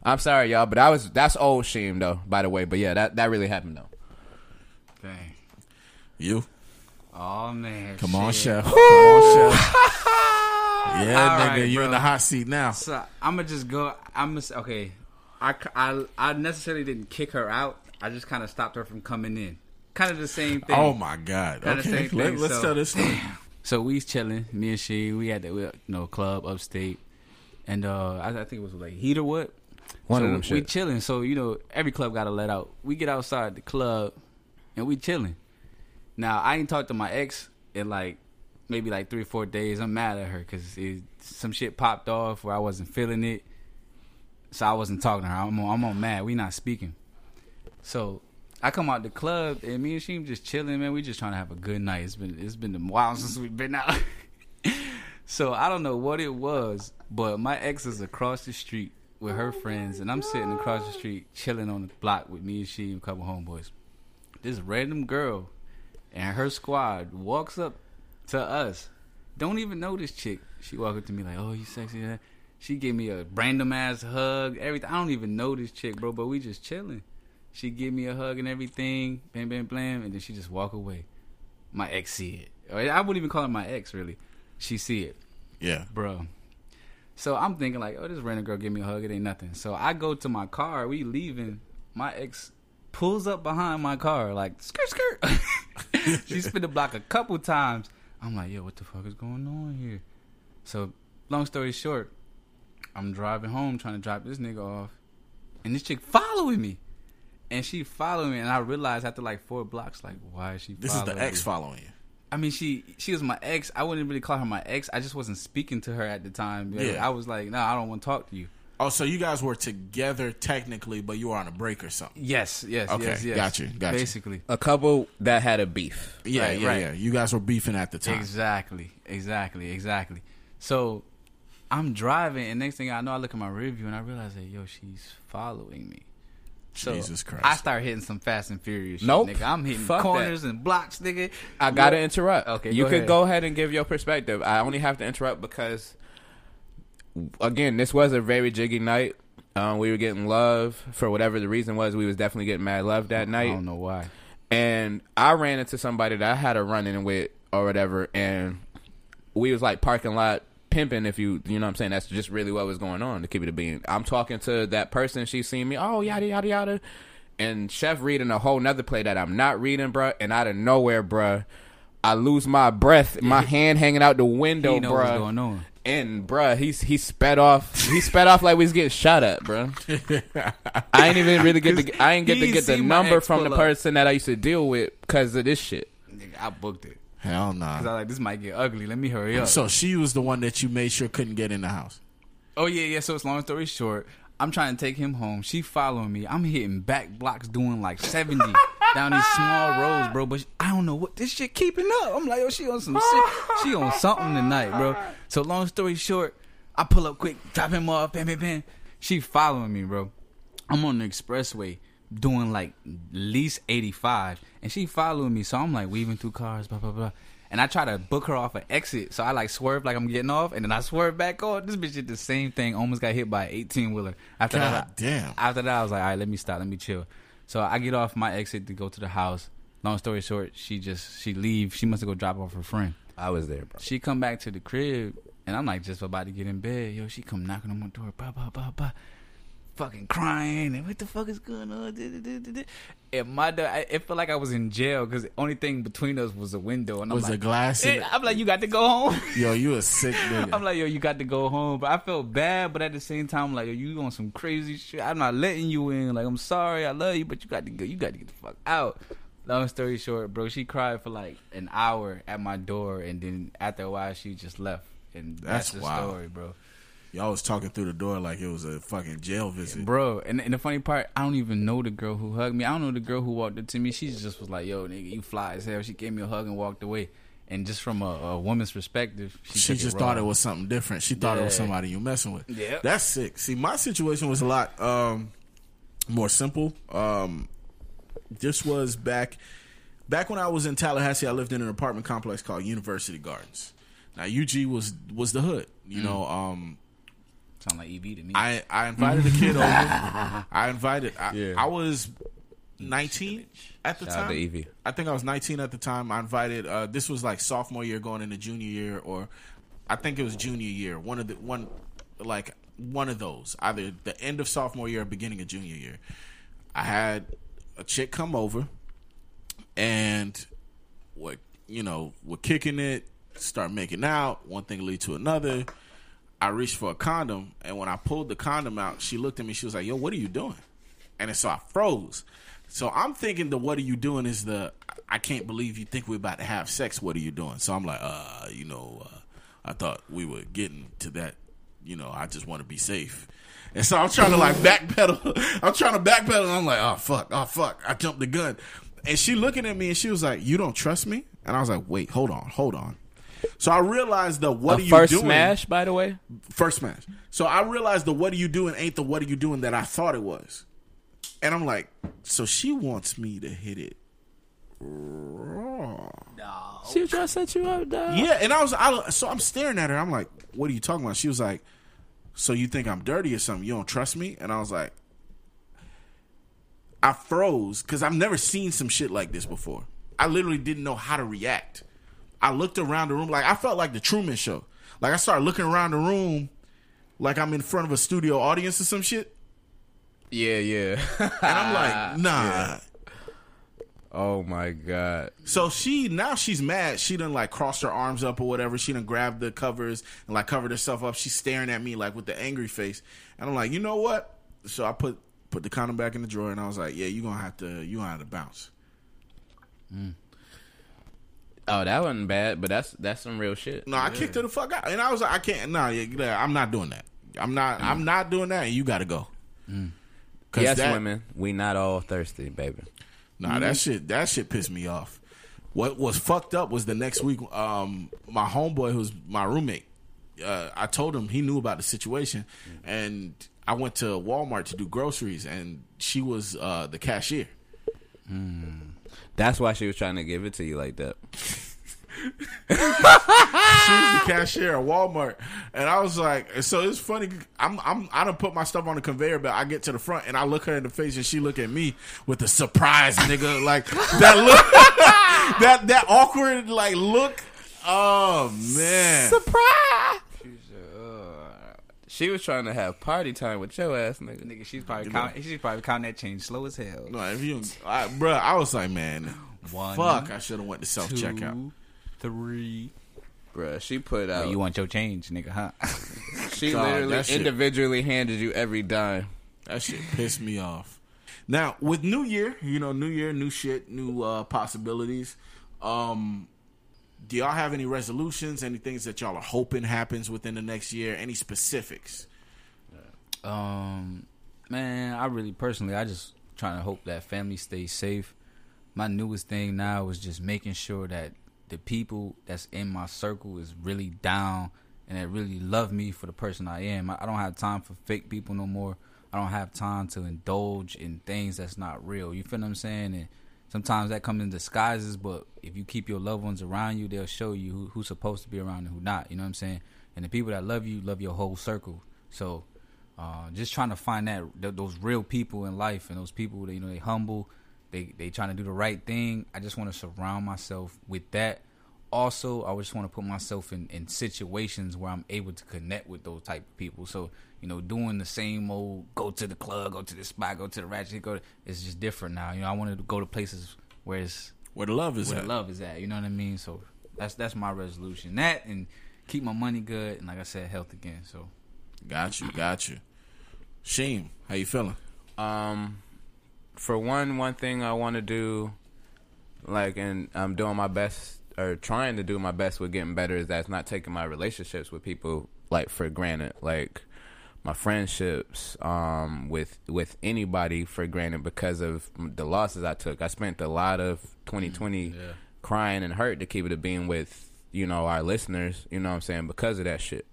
I'm sorry, y'all, but I was that's old shame though, by the way. But yeah, that that really happened though. Dang. you. oh man Come on, shit. chef. Come on, chef. Yeah, All nigga, right, you in bro. the hot seat now. So I'm gonna just go. I'm gonna okay. I, c- I, I necessarily didn't kick her out. I just kind of stopped her from coming in. Kind of the same thing. Oh my god. Kinda Okay, same Let, thing, us so- tell this story. So we was chilling, me and she. We had the we, you know club upstate, and uh I, I think it was like Heat or what. One so of them we shit. chilling. So you know every club got to let out. We get outside the club, and we chilling. Now I ain't talked to my ex in like maybe like three or four days. I'm mad at her because some shit popped off where I wasn't feeling it. So I wasn't talking to her. I'm on, I'm on mad. We not speaking. So I come out the club and me and she just chilling, man. We just trying to have a good night. It's been it's been a while since we've been out. so I don't know what it was, but my ex is across the street with her friends, and I'm sitting across the street chilling on the block with me and she and a couple homeboys. This random girl and her squad walks up to us. Don't even know this chick. She walked up to me like, "Oh, you sexy." Huh?" She gave me a random ass hug. Everything. I don't even know this chick, bro. But we just chilling. She give me a hug and everything. Bam, bam, blam, and then she just walk away. My ex see it. I wouldn't even call her my ex really. She see it, Yeah. bro. So I'm thinking like, oh, this random girl give me a hug. It ain't nothing. So I go to my car. We leaving. My ex pulls up behind my car like skirt skirt. she spin the block a couple times. I'm like, yo, what the fuck is going on here? So long story short, I'm driving home trying to drop this nigga off, and this chick following me. And she followed me, and I realized after like four blocks, like, why is she? This is the following ex me? following you. I mean, she she was my ex. I wouldn't really call her my ex. I just wasn't speaking to her at the time. Yeah. I was like, no, I don't want to talk to you. Oh, so you guys were together technically, but you were on a break or something. Yes, yes, Okay, yes, yes. got you, got you. Basically, A couple that had a beef. Yeah, Right, yeah, right. yeah. You guys were beefing at the time. exactly, exactly, exactly. So I'm driving, and next thing I know, I look at my rear view and I realize that yo, she's following me. So Jesus Christ. I start hitting some Fast and Furious. Shit, Nope. nigga. I'm hitting Fuck corners and blocks, nigga. I gotta interrupt. Okay, you go could ahead. go ahead and give your perspective. I only have to interrupt because, again, this was a very jiggy night. Um, we were getting love for whatever the reason was. We was definitely getting mad love that night. I don't know why. and I ran into somebody that I had a run in with or whatever, and we was like parking lot pimping. If you you know what I'm saying, that's just really what was going on. To keep it a bean, I'm talking to that person. She seen me. Oh yada yada yada, and Chef reading a whole nother play that I'm not reading, bruh. And out of nowhere, bruh, I lose my breath, my hand hanging out the window, bruh. what's going on. And bruh, he's he sped off. He sped off like we was getting shot at, bruh. I ain't even really get to. I ain't get to get the number from the person that I used to deal with because of this shit. Nigga, I booked it. Hell nah! Cause I nah. like this might get ugly. Let me hurry up. So she was the one that you made sure couldn't get in the house. Oh yeah, yeah. So it's long story short. I'm trying to take him home. She following me. I'm hitting back blocks, doing like 70 down these small roads, bro. But I don't know what this shit keeping up. I'm like, oh, she on some shit. She on something tonight, bro. So long story short, I pull up quick, drop him off, bam, bam, bam. She following me, bro. I'm on the expressway doing like least 85, and she following me. So I'm like weaving through cars, blah blah blah. And I try to book her off an exit, so I like swerve like I'm getting off, and then I swerve back on. This bitch did the same thing. Almost got hit by an 18 wheeler. After God that, damn. After that, I was like, all right, let me stop, let me chill. So I get off my exit to go to the house. Long story short, she just she leave. She must have go drop off her friend. I was there, bro. She come back to the crib, and I'm like just about to get in bed. Yo, she come knocking on my door, bah, bah, bah, bah, fucking crying, and what the fuck is going on? And my, I, it felt like I was in jail because the only thing between us was a window, and I'm Was like, the glass Eh, I'm like, you got to go home. Yo, you a sick nigga. I'm like, yo, you got to go home. But I felt bad, but at the same time, I'm like, yo, you on some crazy shit. I'm not letting you in. Like, I'm sorry, I love you, but you got to go. You got to get the fuck out. Long story short, bro, she cried for like an hour at my door, and then after a while, she just left. And that's, That's the wild. story, bro. Y'all was talking through the door like it was a fucking jail visit. Bro, and, and the funny part, I don't even know the girl who hugged me. I don't know the girl who walked up to me. She just was like, "Yo, nigga, you fly as hell." She gave me a hug and walked away. And just from a, a woman's perspective, she, She just it thought it was something different. She thought it was somebody you messing with. Yeah, That's sick. See, my situation was a lot um, more simple. Um, this was back back when I was in Tallahassee. I lived in an apartment complex called University Gardens. Now UG was was the hood. You know, um, Sound like EV to me. I I invited a kid over. I invited. I, Yeah. I was nineteen at the Shout out time. to Evie. I think I was 19 at the time. I invited. Uh, this was like sophomore year going into junior year, or I think it was junior year. One of the one, like one of those, either the end of sophomore year or beginning of junior year. I had a chick come over, and what you know, we're kicking it, start making out. One thing lead to another. I reached for a condom, and when I pulled the condom out, she looked at me. She was like, "Yo, what are you doing?" And so I froze. So I'm thinking the "What are you doing?" is the I can't believe you think we're about to have sex. What are you doing? So I'm like, uh, you know, uh, I thought we were getting to that. You know, I just want to be safe. And so I'm trying to like backpedal. I'm trying to backpedal. And I'm like, oh fuck, oh fuck. I jumped the gun. And she looking at me and she was like, "You don't trust me?" And I was like, "Wait, hold on, hold on." So I realized the what A are you first doing? smash, by the way. First smash. So I realized the what are you doing ain't the what are you doing that I thought it was. And I'm like, so she wants me to hit it raw. She was trying to set you up, dog. Yeah, and I was I, so I'm staring at her. I'm like, what are you talking about? She was like, so you think I'm dirty or something? You don't trust me? And I was like, I froze because I've never seen some shit like this before. I literally didn't know how to react. I looked around the room like I felt like the Truman Show. Like I started looking around the room like I'm in front of a studio audience or some shit. Yeah, yeah. And I'm like, nah. oh my god. So she now she's mad. She done like crossed her arms up or whatever. She done grabbed the covers and like covered herself up. She's staring at me like with the angry face. And I'm like, you know what? So I put put the condom back in the drawer and I was like, yeah, you're gonna have to you gonna have to bounce. Mm. Oh, that wasn't bad, but that's that's some real shit. No, I kicked her the fuck out, and I was like, I can't. No, yeah, I'm not doing that. I'm not. I'm not doing that. And you got to go. 'Cause Yes, that- women, we not all thirsty, baby. Nah, that shit that shit pissed me off. What was fucked up was the next week, um, my homeboy who's my roommate, uh, I told him he knew about the situation, and I went to Walmart to do groceries, and she was uh, the cashier. That's why she was trying to give it to you like that. She was the cashier at Walmart, and I was like, so it's funny. I'm I'm I don't put my stuff on the conveyor belt. I get to the front, and I look her in the face, and she look at me with a surprise, nigga, like that look, that that awkward like look. Oh man, She was trying to have party time with your ass, nigga. Nigga, she's probably counting. She's probably counting that change slow as hell. No, if you, I, bruh, I was like, man, One, fuck, I should have went to self checkout. three. Bruh, she put out. Oh, you want your change, nigga? Huh? she Dog, literally that shit- individually handed you every dime. That shit pissed me off. Now with New Year, you know, New Year, new shit, new uh, possibilities. Um, do y'all have any resolutions? Any things that y'all are hoping happens within the next year? Any specifics? Um, man, I really personally, I just trying to hope that family stays safe. My newest thing now is just making sure that the people that's in my circle is really down and that really love me for the person I am. I I don't have time for fake people no more. I don't have time to indulge in things that's not real. You feel what I'm saying? And sometimes that comes in disguises, but if you keep your loved ones around you, they'll show you who, who's supposed to be around and who not. You know what I'm saying? And the people that love you love your whole circle. So uh, just trying to find that th- those real people in life and those people that you know they humble, they they trying to do the right thing. I just want to surround myself with that. Also, I just want to put myself in, in situations where I'm able to connect with those type of people. So you know, doing the same old go to the club, go to the spot, go to the ratchet, go. To, it's just different now. You know, I want to go to places where it's Where the love is at where at? the love is at. You know what I mean? So that's that's my resolution. That and keep my money good, and like I said, health again. So Got you, got you. Sheem, how you feeling? Um, for one, one thing I want to do, like, and I'm doing my best or trying to do my best with getting better is that's not taking my relationships with people like for granted, like my friendships um with with anybody for granted because of the losses I took. I spent a lot of 2020 crying and hurt to keep it a being with you know our listeners. You know what I'm saying because of that shit.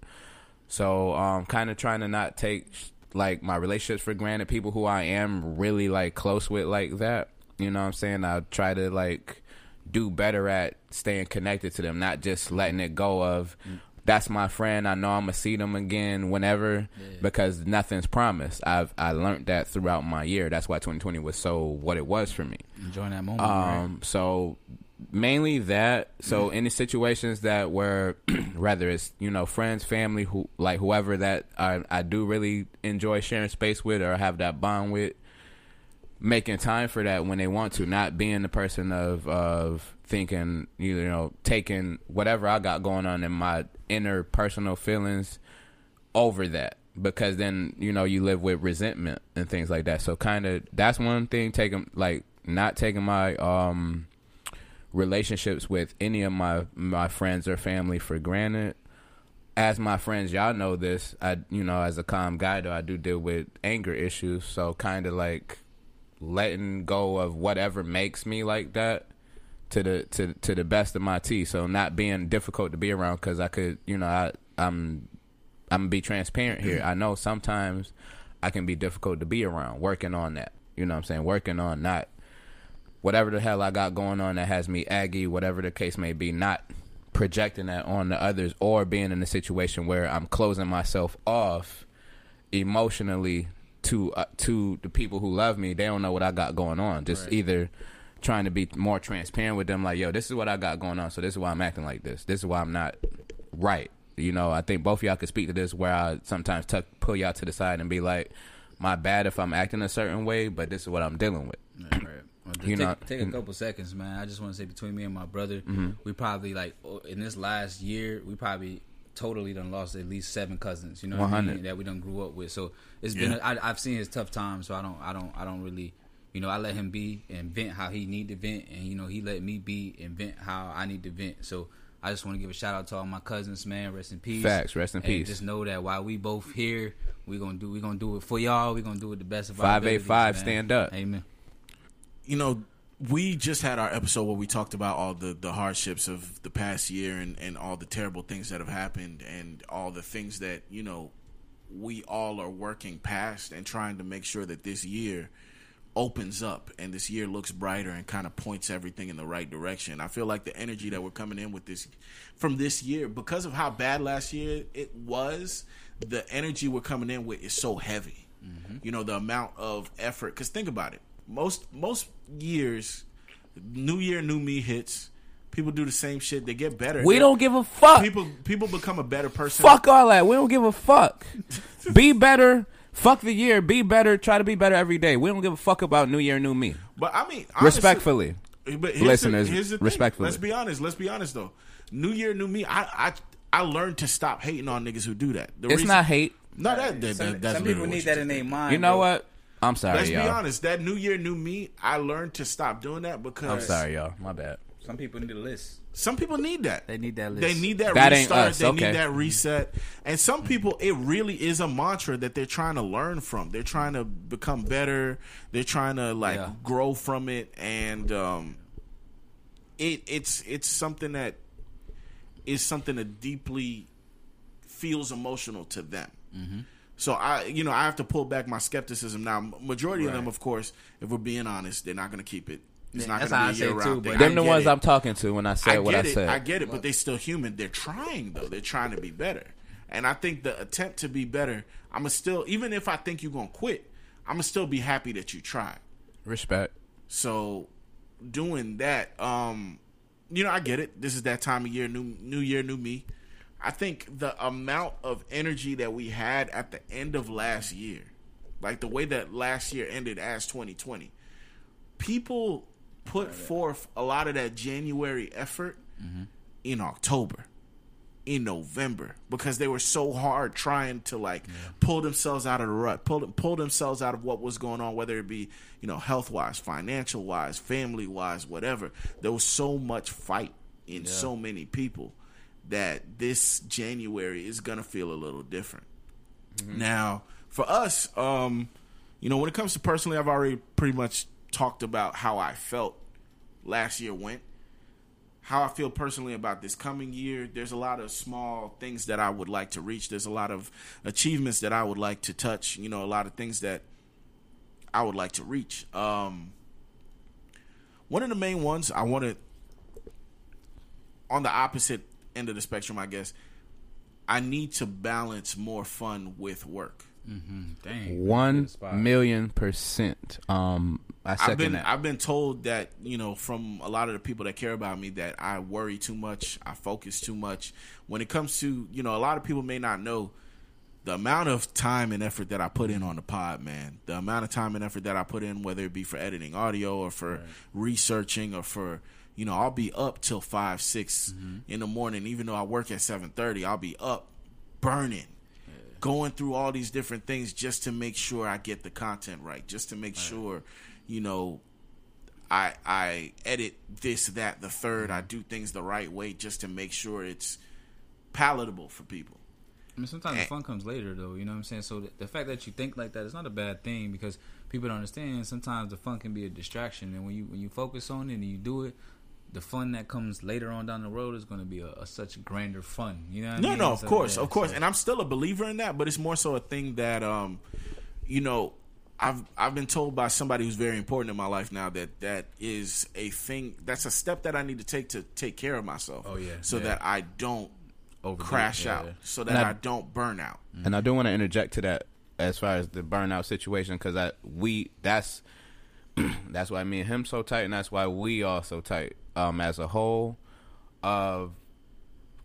So um kind of trying to not take like my relationships for granted, people who I am really like close with like that. You know what I'm saying? I try to like do better at staying connected to them, not just letting it go of that's my friend. I know I'm gonna see them again whenever because nothing's promised. I've I learned that throughout my year. That's why 2020 was so what it was for me. enjoying that moment. right? Um, so mainly that. So any situations that were, rather it's you know friends, family, who like whoever that I I do really enjoy sharing space with or have that bond with, making time for that when they want to, not being the person of of thinking you know taking whatever I got going on in my inner personal feelings over that because then you know you live with resentment and things like that. So kind of that's one thing taking like not taking my um relationships with any of my my friends or family for granted. As my friends y'all know this. I you know as a calm guy though i do deal with anger issues. So kind of like letting go of whatever makes me like that to the to to the best of my tea. So not being difficult to be around because I could, you know, I I'm I'm gonna be transparent here. I know sometimes I can be difficult to be around. Working on that, you know, what I'm saying working on not whatever the hell I got going on that has me aggy, whatever the case may be, not projecting that on the others or being in a situation where I'm closing myself off emotionally to uh, to the people who love me. They don't know what I got going on. Just either trying to be more transparent with them, like, yo, this is what I got going on, so this is why I'm acting like this. This is why I'm not right. You know, I think both of y'all could speak to this where I sometimes tuck, pull y'all to the side and be like, my bad if I'm acting a certain way, but this is what I'm dealing with. Right, right. Well, You take, know- take a couple seconds, man. I just want to say between me and my brother, Mm-hmm. we probably like in this last year, we probably totally done lost at least seven cousins. You know, what I mean? that we done grew up with. So it's been. I, I've seen his tough times, so I don't. I don't. I don't really. You know, I let him be and vent how he need to vent, and you know, he let me be and vent how I need to vent. So I just want to give a shout out to all my cousins, man. Rest in peace. Facts, rest in And peace. Just know that while we both here, we gonna do. We gonna do it for y'all. We gonna do it the best of our Five eight abilities, five, stand up. Amen. You know, we just had our episode where we talked about all the, the hardships of the past year and, and all the terrible things that have happened and all the things that, you know, we all are working past and trying to make sure that this year opens up and this year looks brighter and kind of points everything in the right direction. I feel like the energy that we're coming in with this from this year because of how bad last year it was, the energy we're coming in with is so heavy. Mm-hmm. You know, the amount of effort cuz think about it. Most most years new year new me hits, people do the same shit, they get better. We They're- don't give a fuck. people people become a better person. Fuck all that. We don't give a fuck. be better. Fuck the year. Be better. Try to be better every day. We don't give a fuck about New Year, New Me. But I mean, honestly- Respectfully. But here's Listeners, the, here's the thing. respectfully. Let's be honest. Let's be honest though. New year, new me. I I I learned to stop hating on niggas who do that. The It's reason- not hate. No, that, that, Some, that that's some people need that in their mind. You know bro. what? I'm sorry, Let's y'all. be honest. That new year, new me. I learned to stop doing that because I'm sorry, y'all. My bad. Some people need a list. Some people need that. They need that list. They need that, That ain't restart. us, They okay. need that reset. And some people, it really is a mantra that they're trying to learn from. They're trying to become better. They're trying to like Yeah. grow from it. And um, it it's it's something that is something that deeply feels emotional to them. Mm-hmm. So I, you know, I have to pull back my skepticism now. Majority of them, of course, if we're being honest, they're not going to keep it. It's not that's going how I to be say a it year too, round but- Them the ones it. I'm talking to when I I said get what I it. said. I get it, but they still human. They're trying though. They're trying to be better. And I think the attempt to be better, I'm still even if I think you're gonna quit, I'm gonna still be happy that you tried. Respect. So doing that, um, you know, I get it. This is that time of year, new new year, new me. I think the amount of energy that we had at the end of last year, like the way that last year ended as 2020, people put forth a lot of that January effort in October, in November, because they were so hard trying to like pull themselves out of the rut, pull pull themselves out of what was going on, whether it be you know health wise, financial wise, family wise, whatever. There was so much fight in so many people that this January is gonna feel a little different. Now, for us, um, you know, when it comes to personally, I've already pretty much talked about how I felt last year went. How I feel personally about this coming year. There's a lot of small things that I would like to reach. There's a lot of achievements that I would like to touch. You know, a lot of things that I would like to reach. Um, one of the main ones I want to, on the opposite end of the spectrum, I guess, I need to balance more fun with work. Dang. One spot. million percent. Um, I second I've been that. I've been told that you know from a lot of the people that care about me that I worry too much, I focus too much. When it comes to you know a lot of people may not know the amount of time and effort that I put in on the pod, man. The amount of time and effort that I put in, whether it be for editing audio or for researching or for you know I'll be up till five 6 in the morning, even though I work at seven thirty. I'll be up burning going through all these different things just to make sure I get the content right, just to make sure, you know, I I edit this, that, the third. I do things the right way just to make sure it's palatable for people. I mean, sometimes the fun comes later, though. You know what I'm saying? So the, the fact that you think like that is not a bad thing because people don't understand. Sometimes the fun can be a distraction, and when you when you focus on it and you do it, the fun that comes later on down the road is going to be a, a such grander fun. You know? What I No, mean? no, of So, course, yeah, of course, so- and I'm still a believer in that, but it's more so a thing that, um, you know, I've I've been told by somebody who's very important in my life now that that is a thing. That's a step that I need to take to take care of myself. Oh, yeah, so yeah. that I don't Overdo crash yeah, out, so that I- I, don't burn out. and I do want to interject to that as far as the burnout situation because I we that's that's why me and him so tight, and that's why we all so tight um, as a whole. Of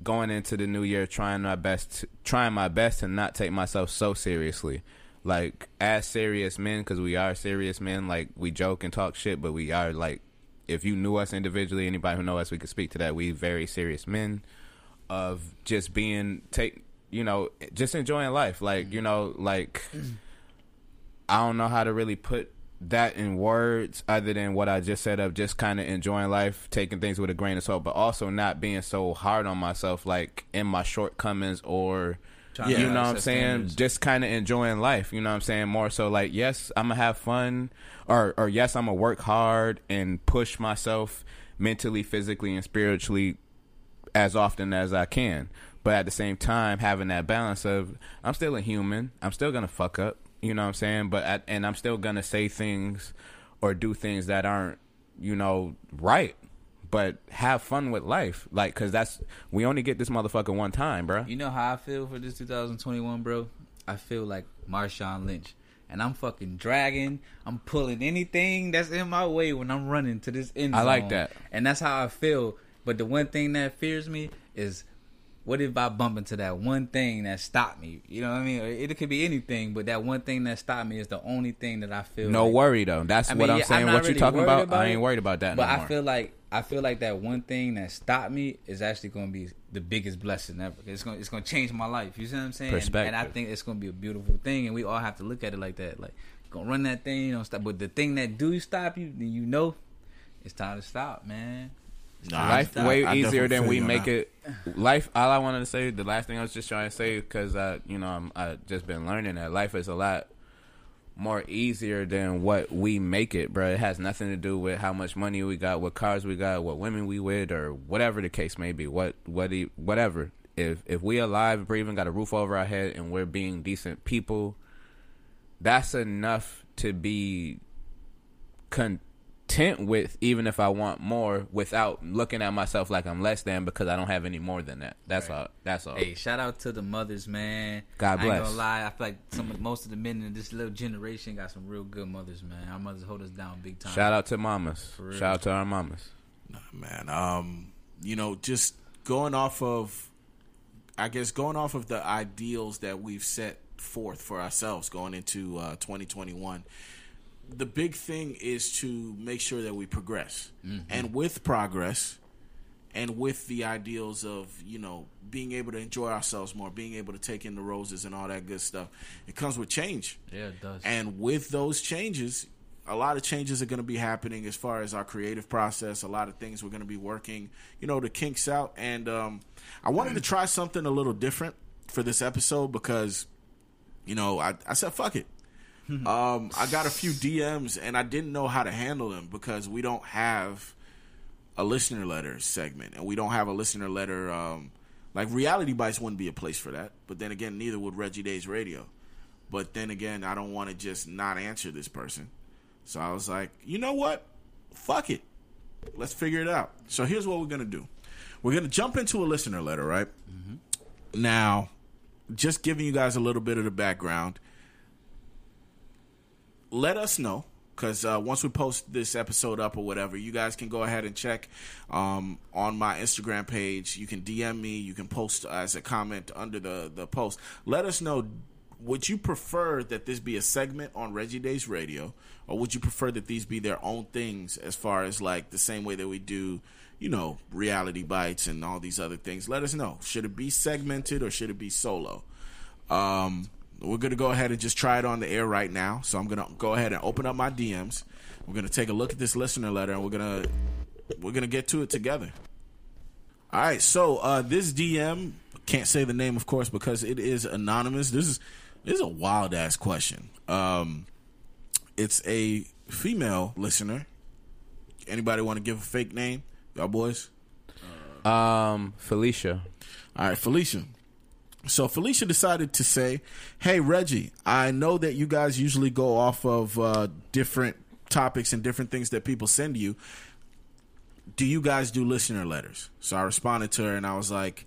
going into the new year, trying my best, to, trying my best to not take myself so seriously, like as serious men, because we are serious men. Like we joke and talk shit, but we are like, if you knew us individually, anybody who know us, we could speak to that. We very serious men of just being take you know just enjoying life like you know like i don't know how to really put that in words other than what i just said of just kind of enjoying life taking things with a grain of salt but also not being so hard on myself like in my shortcomings or Yeah. you know what I'm saying? Just kind of enjoying life. You know what I'm saying? More so like, yes, I'm gonna have fun, or or yes, I'm gonna work hard and push myself mentally, physically, and spiritually as often as I can. But at the same time, having that balance of I'm still a human. I'm still gonna fuck up. You know what I'm saying? But and I'm still gonna say things or do things that aren't you know right. But have fun with life, like, cause that's we only get this motherfucker one time, bro. You know how I feel for this 2021, bro? I feel like Marshawn Lynch. And I'm fucking dragging. I'm pulling anything that's in my way when I'm running to this end zone. I like that. And that's how I feel. But the one thing that fears me is what if I bump into that one thing that stopped me? You know what I mean? It, it could be anything, but that one thing that stopped me is the only thing that I feel No like, worry though. That's I what mean, I'm yeah, saying. not what you really talking worried about? I ain't worried about that But no I more. feel like I feel like that one thing that stopped me is actually going to be the biggest blessing ever. It's going it's going to change my life. You see what I'm saying? And- Perspective. And, I think it's going to be a beautiful thing, and we all have to look at it like that. Like, gonna run that thing, you know, stop. But the thing that do stop you, then you know, it's time to stop, man. Life I- way I easier definitely than we make it. Life. All I wanted to say, the last thing I was just trying to say, because I, you know, I'm I just been learning that life is a lot more easier than what we make it, bro. It has nothing to do with how much money we got, what cars we got, what women we with, or whatever the case may be. What what whatever. If if we alive, breathing, got a roof over our head, and we're being decent people, that's enough to be content with even if I want more without looking at myself like I'm less than because I don't have any more than that. That's all. That's all. Hey, shout out to the mothers, man. God bless. I ain't bless. gonna lie, I feel like some of, most of the men in this little generation got some real good mothers, man. Our mothers hold us down big time. Shout out to mamas. Shout out to our mamas. Nah, man. Um, you know, just going off of, I guess, going off of the ideals that we've set forth for ourselves going into uh, 2021. The big thing is to make sure that we progress, and with progress, and with the ideals of you know being able to enjoy ourselves more, being able to take in the roses and all that good stuff, it comes with change. Yeah, it does. And with those changes, a lot of changes are going to be happening as far as our creative process. A lot of things we're going to be working, you know, the kinks out. And um, I wanted to try something a little different for this episode because, you know, I, I said, fuck it. Um, I got a few DMs and I didn't know how to handle them because we don't have a listener letter segment and we don't have a listener letter. Um, like Reality Bites wouldn't be a place for that. But then again, neither would Reggie Days Radio. But then again, I don't want to just not answer this person. So I was like, you know what? Fuck it. Let's figure it out. So here's what we're going to do we're going to jump into a listener letter, right? Now, just giving you guys a little bit of the background. Let us know because uh, once we post this episode up or whatever, you guys can go ahead and check um, on my Instagram page. You can DM me. You can post as a comment under the the post. Let us know. Would you prefer that this be a segment on Reggie Days Radio, or would you prefer that these be their own things as far as like the same way that we do, you know, reality bites and all these other things? Let us know. Should it be segmented or should it be solo? Um, we're gonna go ahead and just try it on the air right now. So I'm gonna go ahead and open up my DMs. We're gonna take a look at this listener letter, and we're gonna we're gonna get to it together. All right. So uh, this DM can't say the name, of course, because it is anonymous. This is this is a wild ass question. Um, it's a female listener. Anybody want to give a fake name, y'all boys? Um, Felicia. All right, Felicia. So Felicia decided to say, "Hey Reggie, I know that you guys usually go off of uh, different topics and different things that people send you. Do you guys do listener letters?" So I responded to her and I was like,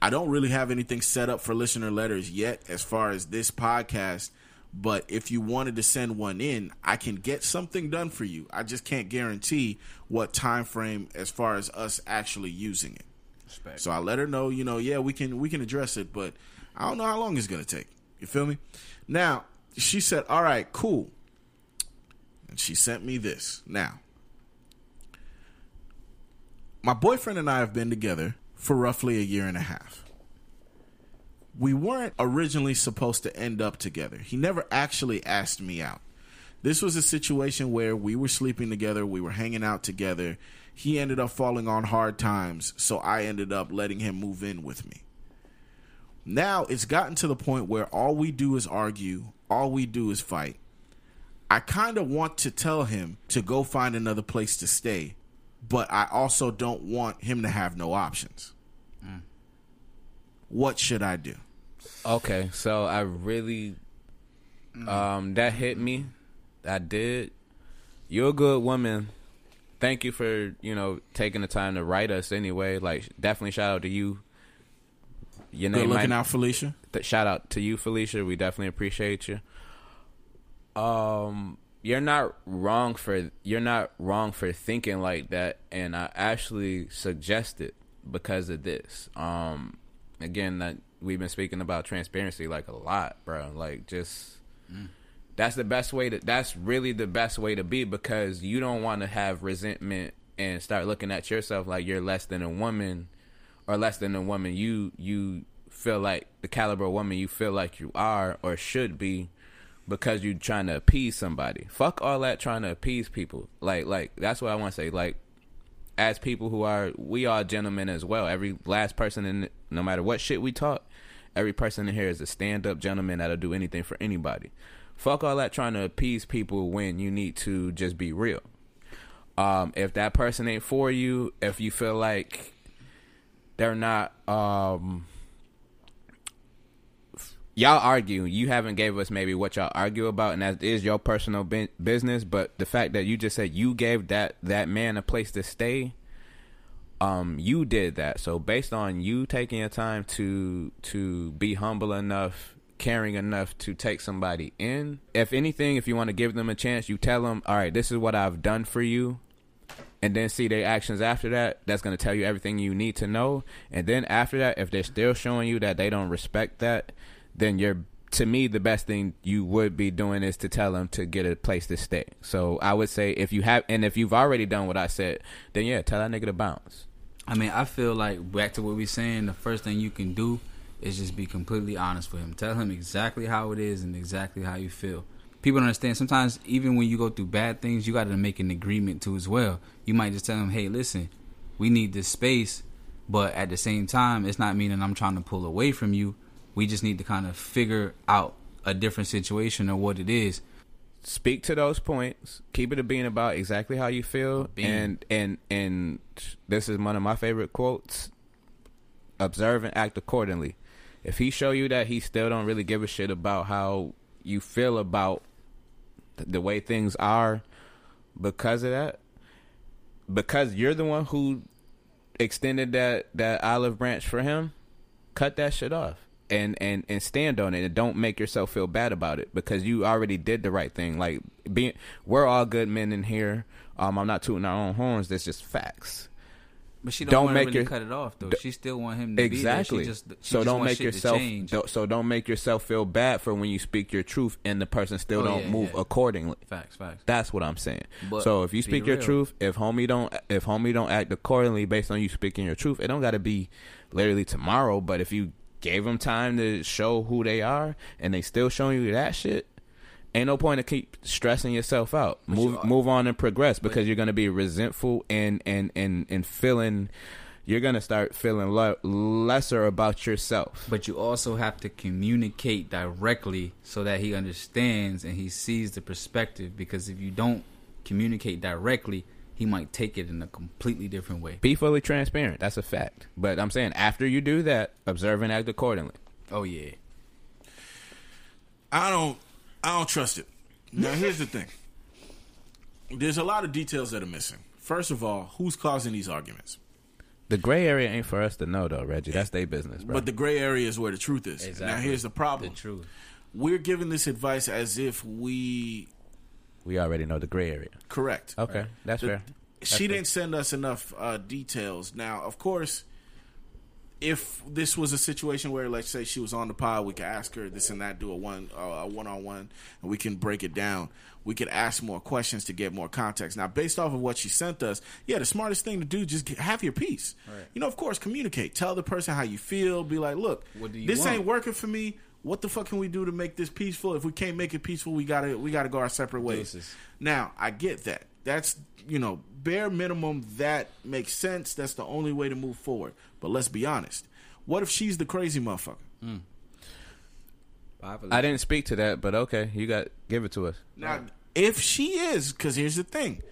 "I don't really have anything set up for listener letters yet, as far as this podcast." But if you wanted to send one in, I can get something done for you. I just can't guarantee what time frame as far as us actually using it. So I let her know, you know, yeah, we can we can address it, but I don't know how long it's gonna take. You feel me? Now she said, "All right, cool," and she sent me this. Now, my boyfriend and I have been together for roughly a year and a half. We weren't originally supposed to end up together. He never actually asked me out. This was a situation where we were sleeping together, we were hanging out together. He ended up falling on hard times, so I ended up letting him move in with me. Now it's gotten to the point where all we do is argue, all we do is fight. I kind of want to tell him to go find another place to stay, but I also don't want him to have no options. What should I do? Okay, so I really um that hit me. I did. You're a good woman. Thank you for, you know, taking the time to write us anyway. Like definitely shout out to you. Your Good name looking might- out, Felicia. th- shout out to you, Felicia. We definitely appreciate you. Um, you're not wrong for you're not wrong for thinking like that, and I actually suggest it because of this. Um, again, that we've been speaking about transparency like a lot, bro. Like just. That's the best way to. That's really the best way to be because you don't want to have resentment and start looking at yourself like you're less than a woman or less than a woman you you feel like the caliber of woman you feel like you are or should be because you're trying to appease somebody. Fuck all that trying to appease people. Like like that's what I want to say. Like as people who are we are gentlemen as well. Every last person in no matter what shit we talk, every person in here is a stand up gentleman that'll do anything for anybody. Fuck all that trying to appease people when you need to just be real. Um, if that person ain't for you, if you feel like they're not um y'all argue you haven't gave us maybe what y'all argue about and that is your personal bu- business but the fact that you just said you gave that that man a place to stay um you did that so based on you taking your time to to be humble enough caring enough to take somebody in. If anything if you want to give them a chance you tell them all right this is what i've done for you. And then see their actions after that that's going to tell you everything you need to know. And then after that if they're still showing you that they don't respect that then you're to me the best thing you would be doing is to tell them to get a place to stay. So i would say if you have and if you've already done what i said then yeah tell that nigga to bounce. I mean, I feel like back to what we are saying. The first thing you can do is just be completely honest with him. Tell him exactly how it is and exactly how you feel. People don't understand. Sometimes even when you go through bad things, you got to make an agreement too as well. You might just tell him, "Hey, listen, we need this space, but at the same time, it's not meaning I'm trying to pull away from you. We just need to kind of figure out a different situation or what it is." speak to those points keep it a being about exactly how you feel and and and this is one of my favorite quotes observe and act accordingly if he show you that he still don't really give a shit about how you feel about th- the way things are because of that because you're the one who extended that that olive branch for him cut that shit off and and and stand on it and don't make yourself feel bad about it because you already did the right thing. Like being we're all good men in here. Um i'm not tooting our own horns. That's just facts But she don't, Don't want make to really your- cut it off though. d- She still want him to exactly be there. She just, she so just don't make yourself don't- so don't make yourself feel bad for when you speak your truth and the person still Oh, don't yeah, move yeah. accordingly Facts, facts. That's what I'm saying. But so if you speak your real. truth, if homie don't if homie don't act accordingly based on you speaking your truth, it don't got to be literally tomorrow. But if you gave them time to show who they are and they still showing you that shit, ain't no point to keep stressing yourself out. move you move on and progress because you're gonna be resentful and and and and feeling. You're gonna start feeling le- lesser about yourself. But you also have to communicate directly so that he understands and he sees the perspective. Because if you don't communicate directly, he might take it in a completely different way. Be fully transparent. That's a fact. But I'm saying after you do that, observe and act accordingly. Oh yeah, I don't I don't trust it. Now here's the thing. There's a lot of details that are missing. First of all, who's causing these arguments? The gray area ain't for us to know though, Reggie. That's their business, bro. But the gray area is where the truth is. Now here's the problem. the truth. We're giving this advice as if we we already know the gray area. correct. Okay, that's The- fair. she didn't send us enough uh, details. Now, of course, if this was a situation where, let's say, she was on the pod, we could ask her this and that, do a one uh, a one on one, and we can break it down. We could ask more questions to get more context. Now, based off of what she sent us, yeah, the smartest thing to do just get, have your peace. You know, of course, communicate. Tell the person how you feel. Be like, look, What do you this want? ain't working for me. What the fuck can we do to make this peaceful? If we can't make it peaceful, we gotta we gotta go our separate ways. Deuces. Now, I get that. That's you know, bare minimum that makes sense. That's the only way to move forward. But let's be honest. What if she's the crazy motherfucker? Hmm. I didn't speak to that, but okay, you got give it to us. Now, if she is, because here's the thing: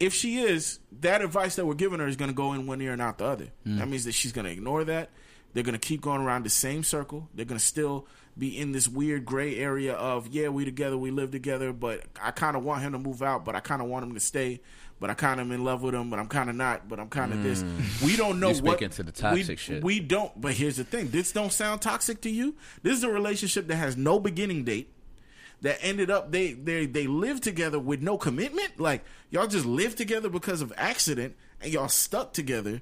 if she is, that advice that we're giving her is going to go in one ear and out the other. Hmm. That means that she's going to ignore that. They're going to keep going around the same circle. They're going to still be in this weird gray area of yeah, we together, we live together, but I kind of want him to move out, but I kind of want him to stay. But I kind of am in love with him, but I'm kind of not. But I'm kind of this. Mm. We don't know You what speaking to the toxic we, shit. We don't. But here's the thing: this don't sound toxic to you. This is a relationship that has no beginning date that ended up they they they live together with no commitment. Like y'all just live together because of accident and y'all stuck together.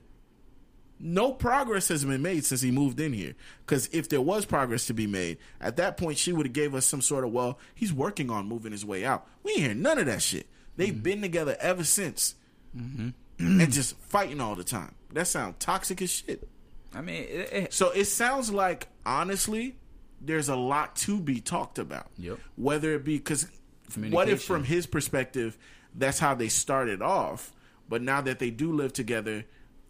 No progress has been made since he moved in here. Because if there was progress to be made, at that point she would have gave us some sort of well, he's working on moving his way out. We ain't hear none of that shit. They've mm-hmm. been together ever since, mm-hmm. and just fighting all the time. That sounds toxic as shit. I mean, it, it, So it sounds like honestly, there's a lot to be talked about. Yep. Whether it be because what if from his perspective, that's how they started off, but now that they do live together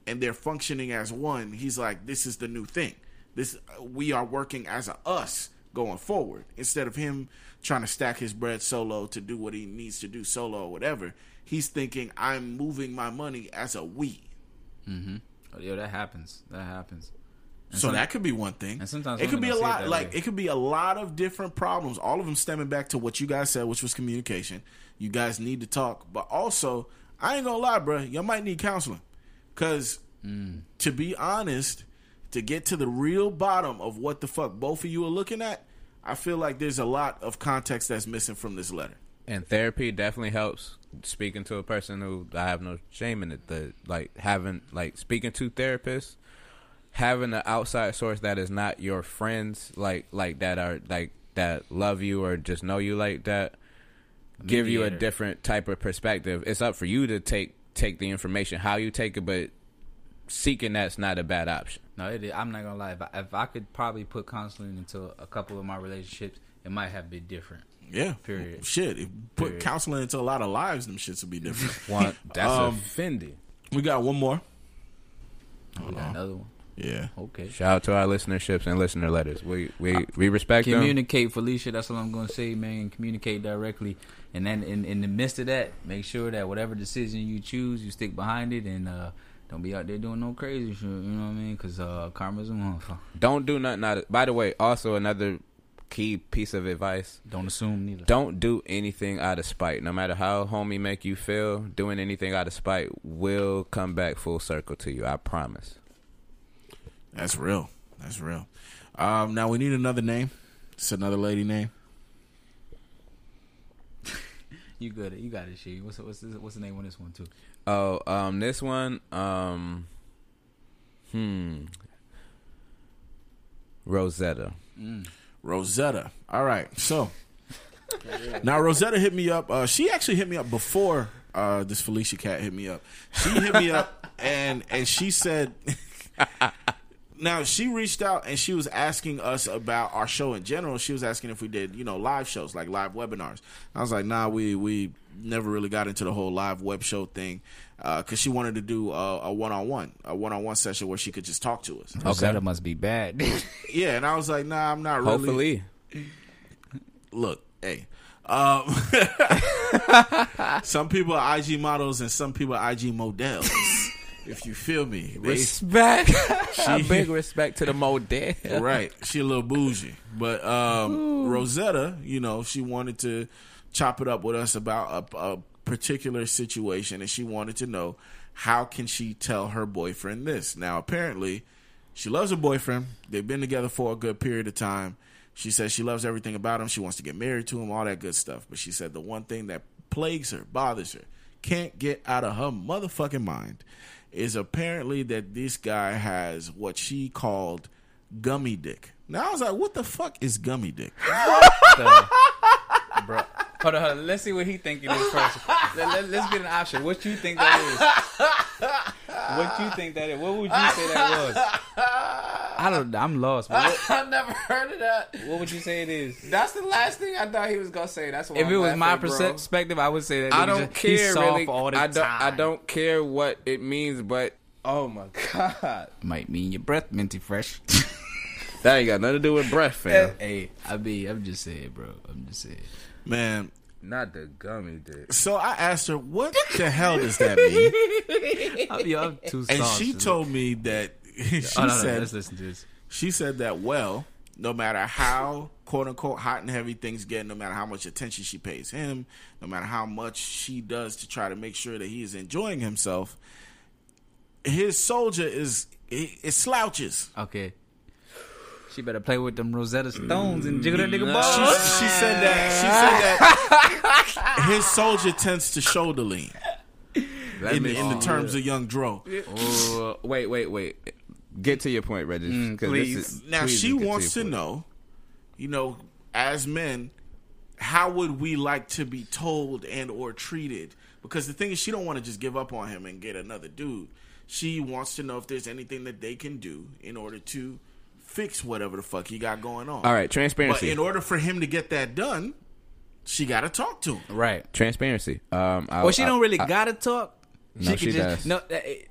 and they're functioning as one, he's like, this is the new thing. This we are working as a us going forward instead of him trying to stack his bread solo to do what he needs to do solo or whatever. He's thinking I'm moving my money as a we. Mm-hmm. Oh, yeah, that happens. That happens. And So that could be one thing. and sometimes it could be a lot. Like way. it could be a lot of different problems. All of them stemming back to what you guys said, which was communication. You guys need to talk, but also I ain't gonna lie, bro. Y'all might need counseling because Mm. to be honest, to get to the real bottom of what the fuck both of you are looking at, I feel like there's a lot of context that's missing from this letter. And therapy definitely helps. Speaking to a person who I have no shame in it, the like having like speaking to therapists, having an outside source that is not your friends, like like that are like that love you or just know you like that, give you a different type of perspective. It's up for you to take take the information how you take it, but seeking that's not a bad option. No, it is. I'm not gonna lie. If I, if I could probably put counseling into a couple of my relationships, it might have been different. Yeah, Period. Shit, if put Period. counseling into a lot of lives, them shits would be different. One that's Um, offending. we got one more. We got another one. Yeah. Okay. Shout out to our listenerships and listener letters. We we we respect them. Communicate, Felicia. That's all I'm gonna say, man. Communicate directly, and then in, in the midst of that, make sure that whatever decision you choose, you stick behind it, and uh, don't be out there doing no crazy shit. You know what I mean? Because uh, karma's a motherfucker. Don't do nothing out of. By the way, also another key piece of advice: Don't assume neither. don't do anything out of spite. No matter how homie make you feel, doing anything out of spite will come back full circle to you. I promise. That's real. That's real. Um, now we need another name. It's another lady name. You good? You got it, she. What's what's the, what's the name on this one too? Oh, um, this one, um, hmm, Rosetta. Rosetta. All right. So now Rosetta hit me up. Uh, she actually hit me up before uh, this Felicia cat hit me up. She hit me up and and she said. Now she reached out and she was asking us about our show in general. She was asking if we did, you know, live shows like live webinars. I was like, nah, we we never really got into the whole live web show thing because she wanted to do a, a one-on-one, a one-on-one session where she could just talk to us. Rosetta must be bad. Yeah, and I was like, nah, I'm not really. Hopefully, look, hey. Um, some people are IG models and some people are IG models. If you feel me, They- respect. She- Big respect to the model. right? She a little bougie, but um, Rosetta, you know, she wanted to chop it up with us about a, a particular situation, and she wanted to know how can she tell her boyfriend this. Now, apparently, she loves her boyfriend. They've been together for a good period of time. She says she loves everything about him. She wants to get married to him, all that good stuff. But she said the one thing that plagues her, bothers her, can't get out of her motherfucking mind is apparently that this guy has what she called gummy dick. Now I was like, what the fuck is gummy dick? bro. Hold on, hold on. Let's see what he think it is first. Let, let, let's get an option. What you think that is? What you think that is? What would you say that was? I don't. I'm lost. What, I've never heard of that. what would you say it is? That's the last thing I thought he was gonna say. That's what. If I'm it was my bro. perspective, I would say that. I don't just- care really. all the I don't. I don't care what it means, but oh my god, Might mean your breath minty fresh. That ain't got nothing to do with breath, fam. Hey, I mean, I'm just saying, bro. I'm just saying. Man, Not the gummy dick. so I asked her, "What the hell does that mean?" I'm, yo, I'm too And soft. she told me that she Oh, no, no, said let's listen to this. she said that well, no matter how quote unquote hot and heavy things get, no matter how much attention she pays him, no matter how much she does to try to make sure that he is enjoying himself, his soldier is it slouches. Okay. She better play with them Rosetta Stones and jiggle that nigga She, balls. she said that she said that his soldier tends to shoulder lean Let in, me- in the terms of young Dro. Oh, wait, wait, wait. Get to your point, Reggie. Mm, 'cause please. This is, Now please she wants to point. know, you know, as men, how would we like to be told and or treated? Because the thing is, she don't want to just give up on him and get another dude. She wants to know if there's anything that they can do in order to fix whatever the fuck he got going on. All right, transparency. but transparency. in order for him to get that done, she got to talk to him. Right. transparency. Um, I, Well, she I- don't really I- gotta talk. No, could she just does. no.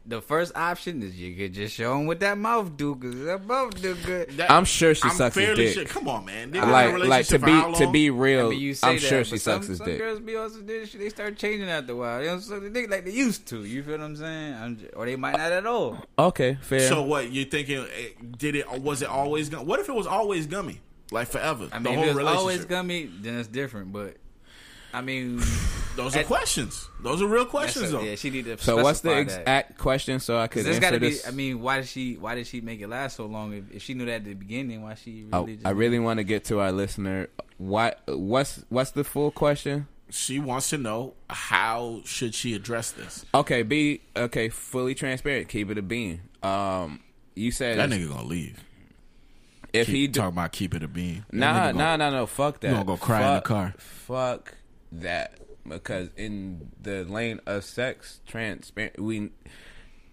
The first option is you could just show him what that mouth do because that mouth do good. That- I'm sure she I'm sucks his dick. Sure. Come on, man. They've been in a like, like to be to long? be I real. mean, you I'm that, sure but she some, sucks his some dick. girls be also did they start changing after a while. They don't suck the dick like they used to. You feel what I'm saying? I'm j- or they might not at all. Okay, fair. So what you thinking? Did it? Was it always? Gum- what if it was always gummy, like forever? I the whole if it's relationship. always gummy, then it's different. But I mean, Those are at- questions. Those are real questions, a- though. yeah, she need to. so what's the specify that. exact question so I could There's answer got to be. I mean, why did she? Why did she make it last so long? If, if she knew that at the beginning, why she I, really? just I really want to get to our listener. What what's what's the full question? She wants to know how should she address this. Okay, be okay, fully transparent. Keep it a bean. Um, you said That nigga gonna leave. if Keep he do, talking about keep it a bean. Nah nah nah no fuck that. You gonna go cry in the car. Fuck that because in the lane of sex, transparent we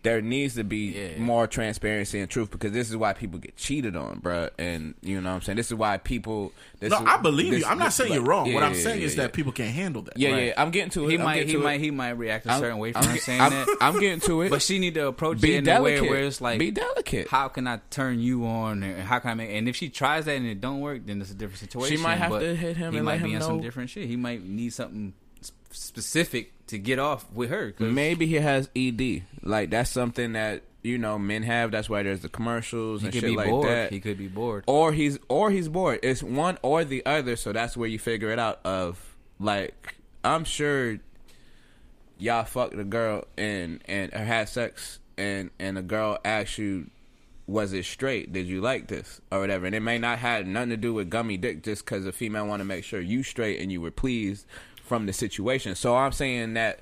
there needs to be Yeah. more transparency and truth because this is why people get cheated on, bruh. And you know what I'm saying. This is why people. This No, is, I believe this- you. I'm not this- saying like- you're wrong. yeah, what I'm yeah, saying yeah, is yeah. that people can't handle that. Yeah, Right. yeah. I'm getting to it. He I'm might. getting He to might. It. He might react a I'm- certain way from I'm, saying I'm, that. I'm getting to it. But she need to approach Be it in a way delicate. where it's like, Be delicate. How can I turn you on? And how can I make? And if she tries that and it don't work, then it's a different situation. She might have but to hit him He and might be in on some different shit. He might need something s- specific to get off with her. 'cause- Maybe he has ED. Like that's something that you know men have. That's why there's the commercials he and shit like bored. that. He could be bored. or he's or he's bored. It's one or the other. So that's where you figure it out. Of like, I'm sure y'all fucked a girl and and or had sex and and a girl asked you, was it straight? Did you like this or whatever? And it may not have nothing to do with gummy dick, just because a female want to make sure you straight and you were pleased from the situation. So I'm saying that.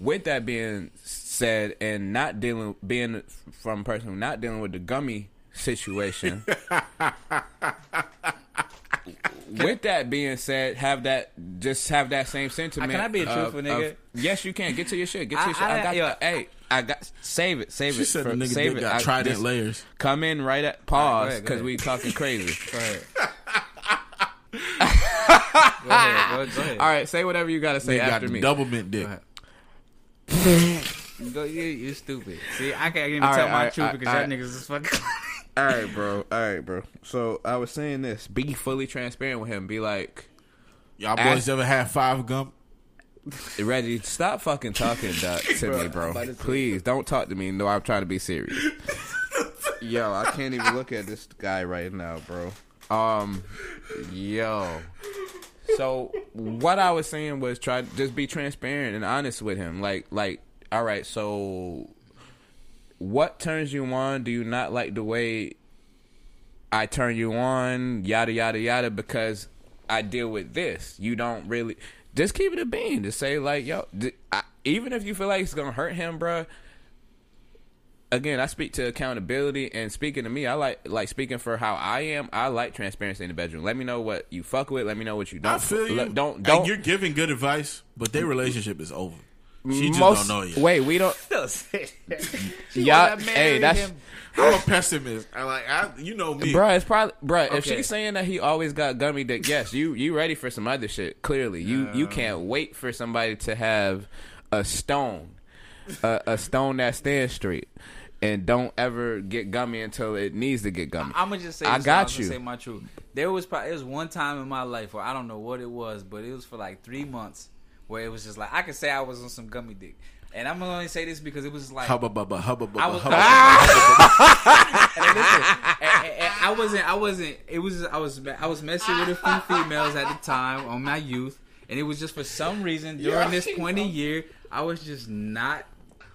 With that being said, and not dealing, being from a person not dealing with the gummy situation, with that being said, have that just have that same sentiment. Can I be a of- truthful nigga? of- yes, you can. Get to your shit. Get to I- your shit. I, I- got. yo, hey, I got. Save it. Save She it. said for- the nigga save it. got I- trident this- layers. Come in right at pause because ahead. we talking crazy. Go ahead. go ahead. Go, go ahead. All right, say whatever you gotta say They after the me. double mint dick. Go ahead. You, you stupid. See, I can't even All tell right, my all right, truth all because right. y'all niggas is fucking. All right, bro. All right, bro. So I was saying this: be fully transparent with him. Be like, Y'all boys Ask- ever had five gum? Reggie, stop fucking talking that to me, bro. Please don't talk to me. No, I'm trying to be serious. yo, I can't even look at this guy right now, bro. Um, yo. So what I was saying was try just be transparent and honest with him. Like, like, all right. So, what turns you on? Do you not like the way I turn you on? Yada yada yada. Because I deal with this. You don't really just keep it a bean. Just say like, yo, I even if you feel like it's gonna hurt him, bruh. Again, I speak to accountability and speaking to me, I like like speaking for how I am. I like transparency in the bedroom. Let me know what you fuck with. Let me know what you don't. I feel you. Look, Don't And don't. you're giving good advice, but their relationship is over. She just most, don't know yet. Wait, we don't. Yeah, Yeah, hey, that's I'm a pessimist. I like, I, you know me. Bruh, it's probably bruh. If she's saying that he always got gummy dick, yes, you you ready for some other shit? Clearly, you you can't wait for somebody to have a stone, a, a stone that stands straight. And don't ever get gummy until it needs to get gummy. I'm gonna just say. I this, got I'm gonna you. Say my truth. There was probably, it was one time in my life where I don't know what it was, but it was for like three months where it was just like I could say I was on some gummy dick, and I'm gonna only say this because it was like Hubba bubba, hubba bubba, I was- hubba and then listen, and- and- and I wasn't. I wasn't. It was. I was. I was messing with a few females at the time on my youth, and it was just for some reason during this point of year, I was just not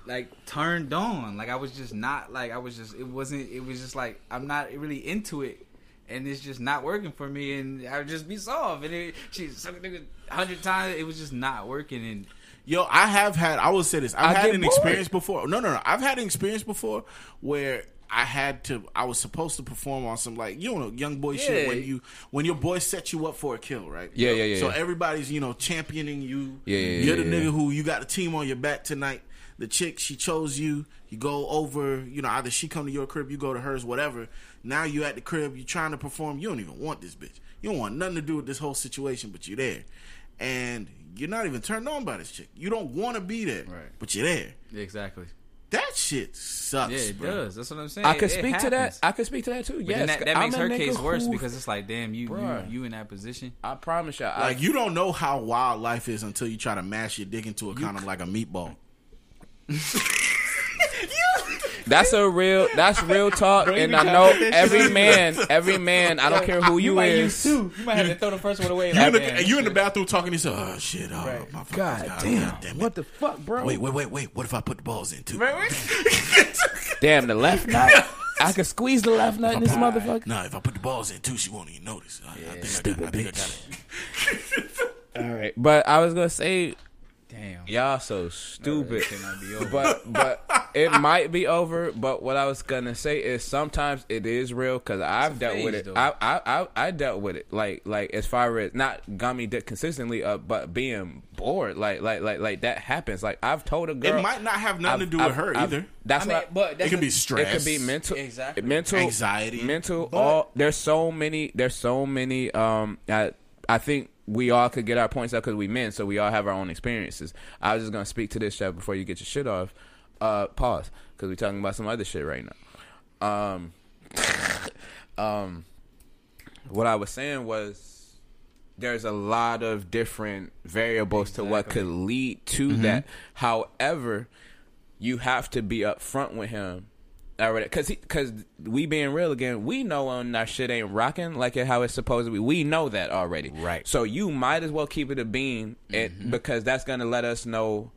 like turned on. Like I was just not like I was just. It wasn't. It was just like I'm not really into it. And it's just not working for me, and I would just be soft. And it, she sucked a a hundred times. It was just not working, and Yo, I have had. I will say this. I've I had an bored. experience before. No, no, no. I've had an experience before where I had to. I was supposed to perform on some like you know young boy shit when you when your boy set you up for a kill, right? Yeah, yeah, yeah, So yeah. everybody's you know championing you. Yeah, yeah, You're yeah, the yeah. nigga who you got a team on your back tonight. The chick she chose you. You go over. You know either she come to your crib, you go to hers, whatever. Now you at the crib. You trying to perform. You don't even want this bitch. You don't want nothing to do with this whole situation, but you're there, and you're not even turned on by this chick. You don't want to be there, Right. but you're there. exactly. That shit sucks. Yeah, it bro. does. That's what I'm saying. I could It- it speak to that. I could speak to that too. But yes, that, that makes her nigga case worse because it's like, damn, you, you you in that position. I promise you, I, Like you don't know how wild life is until you try to mash your dick into a kind of like a meatball. That's a real. That's real talk, and I know every man, every man. I don't care who you, might is. use two. You might have to throw the first one away. You Like, in the, man, and you in the bathroom talking to yourself. Oh shit! Oh my fucking God damn! damn What the fuck, bro? Wait, wait, wait, wait. What if I put the balls in too? Damn, the left nut. I could squeeze the left nut in this motherfucker. Nah, if I put the balls in too, she won't even notice. I, I think I got, I think I got it. All right, but I was gonna say Damn. y'all so stupid. Shit might be over. but but it might be over. But what I was gonna say is sometimes it is real because I've a dealt with it. though. I, I I I dealt with it like like as far as not gummy dick consistently, uh, but being bored. Like like like like that happens. Like I've told a girl It might not have nothing I've- to do with I've- her I've- either. That's I mean, what. I- but It that's could be stress. it could be mental, Exactly. mental Anxiety. mental. But- all there's so many. There's so many. Um, I I think we all could get our points out because we men, so we all have our own experiences. I was just gonna speak to this chef before you get your shit off. Uh, pause because we're talking about some other shit right now. Um, um, what I was saying was there's a lot of different variables to what could lead to that. However, you have to be upfront with him. Already, cause he, cause we being real again, we know when our shit ain't rocking like how it's supposed to be. We know that already, Right. So you might as well keep it a bean, and mm-hmm. because that's gonna let us know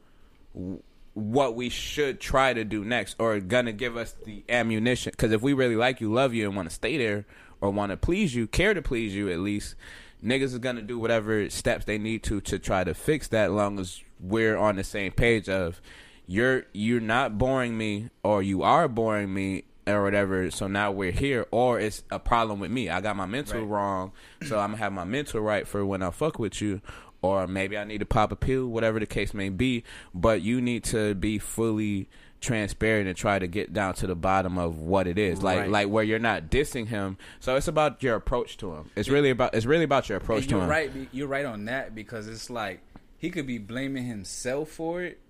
what we should try to do next, or gonna give us the ammunition. Because if we really like you, love you, and want to stay there, or want to please you, care to please you at least, niggas is gonna do whatever steps they need to to try to fix that. Long as we're on the same page of you're you're not boring me, or you are boring me. Or whatever, so now we're here, or it's a problem with me. I got my mental wrong, so I'm gonna have my mental right for when I fuck with you, or maybe I need to pop a pill, whatever the case may be. But you need to be fully transparent and try to get down to the bottom of what it is, like Right. like where you're not dissing him. So it's about your approach to him. It's really about it's really about your approach to you're him. right. You're right on that because it's like he could be blaming himself for it,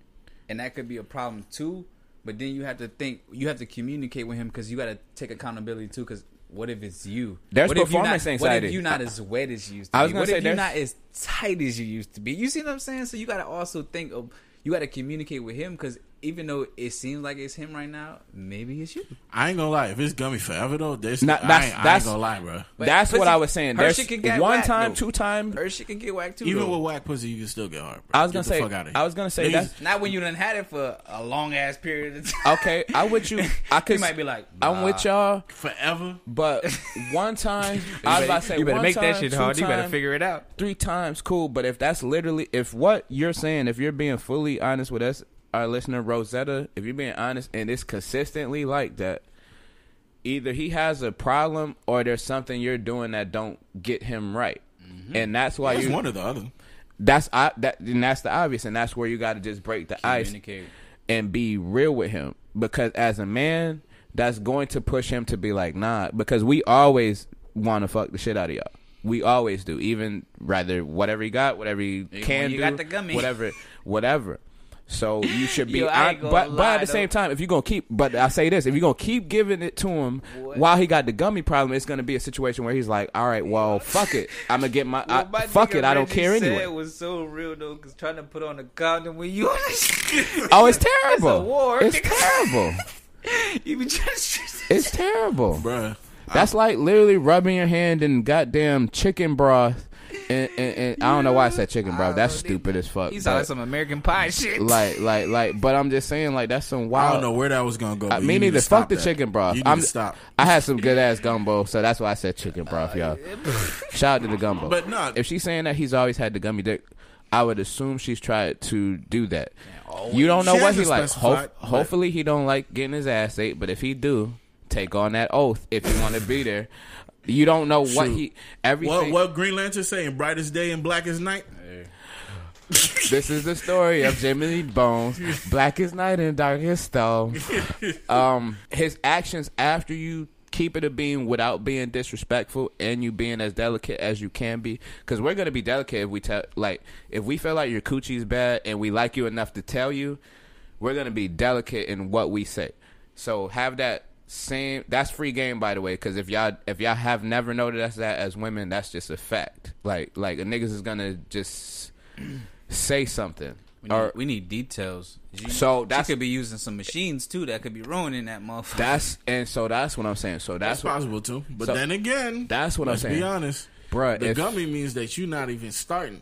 and that could be a problem too. But then you have to think, you have to communicate with him because you got to take accountability too. Because what if it's you? There's what performance not, anxiety. What if you're not as wet as you used to I was be? what say if you're not as tight as you used to be? You see what I'm saying? So you got to also think of, you got to communicate with him because even though it seems like it's him right now, maybe it's you. I ain't gonna lie. If it's gummy forever though, there's Nah, I, that's- ain't, I ain't gonna lie, bro. That's what I was saying. her There's shit can get one whacked, time, though. two time. Her shit can get whacked too. Even though. with whack pussy, you can still get hard. Bro. I was gonna the say. fuck. I was gonna say Niggas- that's Not when you done had it for a long ass period of time. okay. I with you. I could. You might be like, I'm with y'all. forever. But one time, I was about to say, you better one make that shit two hard. You better figure it out. three times, cool. But if that's literally, if what you're saying, if you're being fully honest with us, our listener Rosetta, if you're being honest and it's consistently like that, either he has a problem or there's something you're doing that don't get him right, mm-hmm. and that's why you. one or the other. That's I, that, and that's the obvious, and that's where you got to just break the ice and be real with him because as a man that's going to push him to be like nah because we always want to fuck the shit out of y'all we always do even rather whatever he got whatever he Even can you do got the gummy. whatever whatever So you should be, Yo, I I- ain't gonna but but at the same time, if you're gonna keep, but I say this, if you're gonna keep giving it to him while he got the gummy problem, it's gonna be a situation where he's like, all right, well, fuck it, I'm gonna get my, I, What my fuck nigga it, I don't care said anyway. was so real though, cause trying to put on a condom when you Oh, it's terrible. It's a war, It's terrible. you be just It's terrible. Bruh. That's like literally rubbing your hand in goddamn chicken broth. And, and, and I don't know why I said chicken broth. That's stupid as fuck. He sound like some American Pie shit. like, like, like. But I'm just saying, like, that's some wild. I don't know where that was gonna go. Uh, but me neither. Fuck the that. chicken broth. You need I'm to stop. I had some good ass gumbo, so that's why I said chicken broth, y'all. Shout out to the gumbo. But no. if she's saying that he's always had the gummy dick, I would assume she's tried to do that. You don't know what he hasn't like. Ho- hopefully, he don't like getting his ass ate. But if he do, take on that oath if you want to be there. You don't know what Shoot. he everything. What what Green Lantern saying? Brightest day and blackest night. This is the story of Jimmy Lee Bones, Blackest Night and Darkest Stone. Um, his actions after you keep it a being without being disrespectful and you being as delicate as you can be, because we're gonna be delicate if we tell, like, if we feel like your coochie's bad and we like you enough to tell you, we're gonna be delicate in what we say. So have that same. That's free game, by the way. Because if y'all if y'all have never noticed that as women, that's just a fact. Like like a niggas is gonna just say something. We need, Or we need details. She, So that could be using some machines too that could be ruining that motherfucker. that's and so that's what I'm saying. So That's that's what, possible too. But so- then again, that's what I'm saying. be honest. Bruh, The if- gummy means that you're not even starting.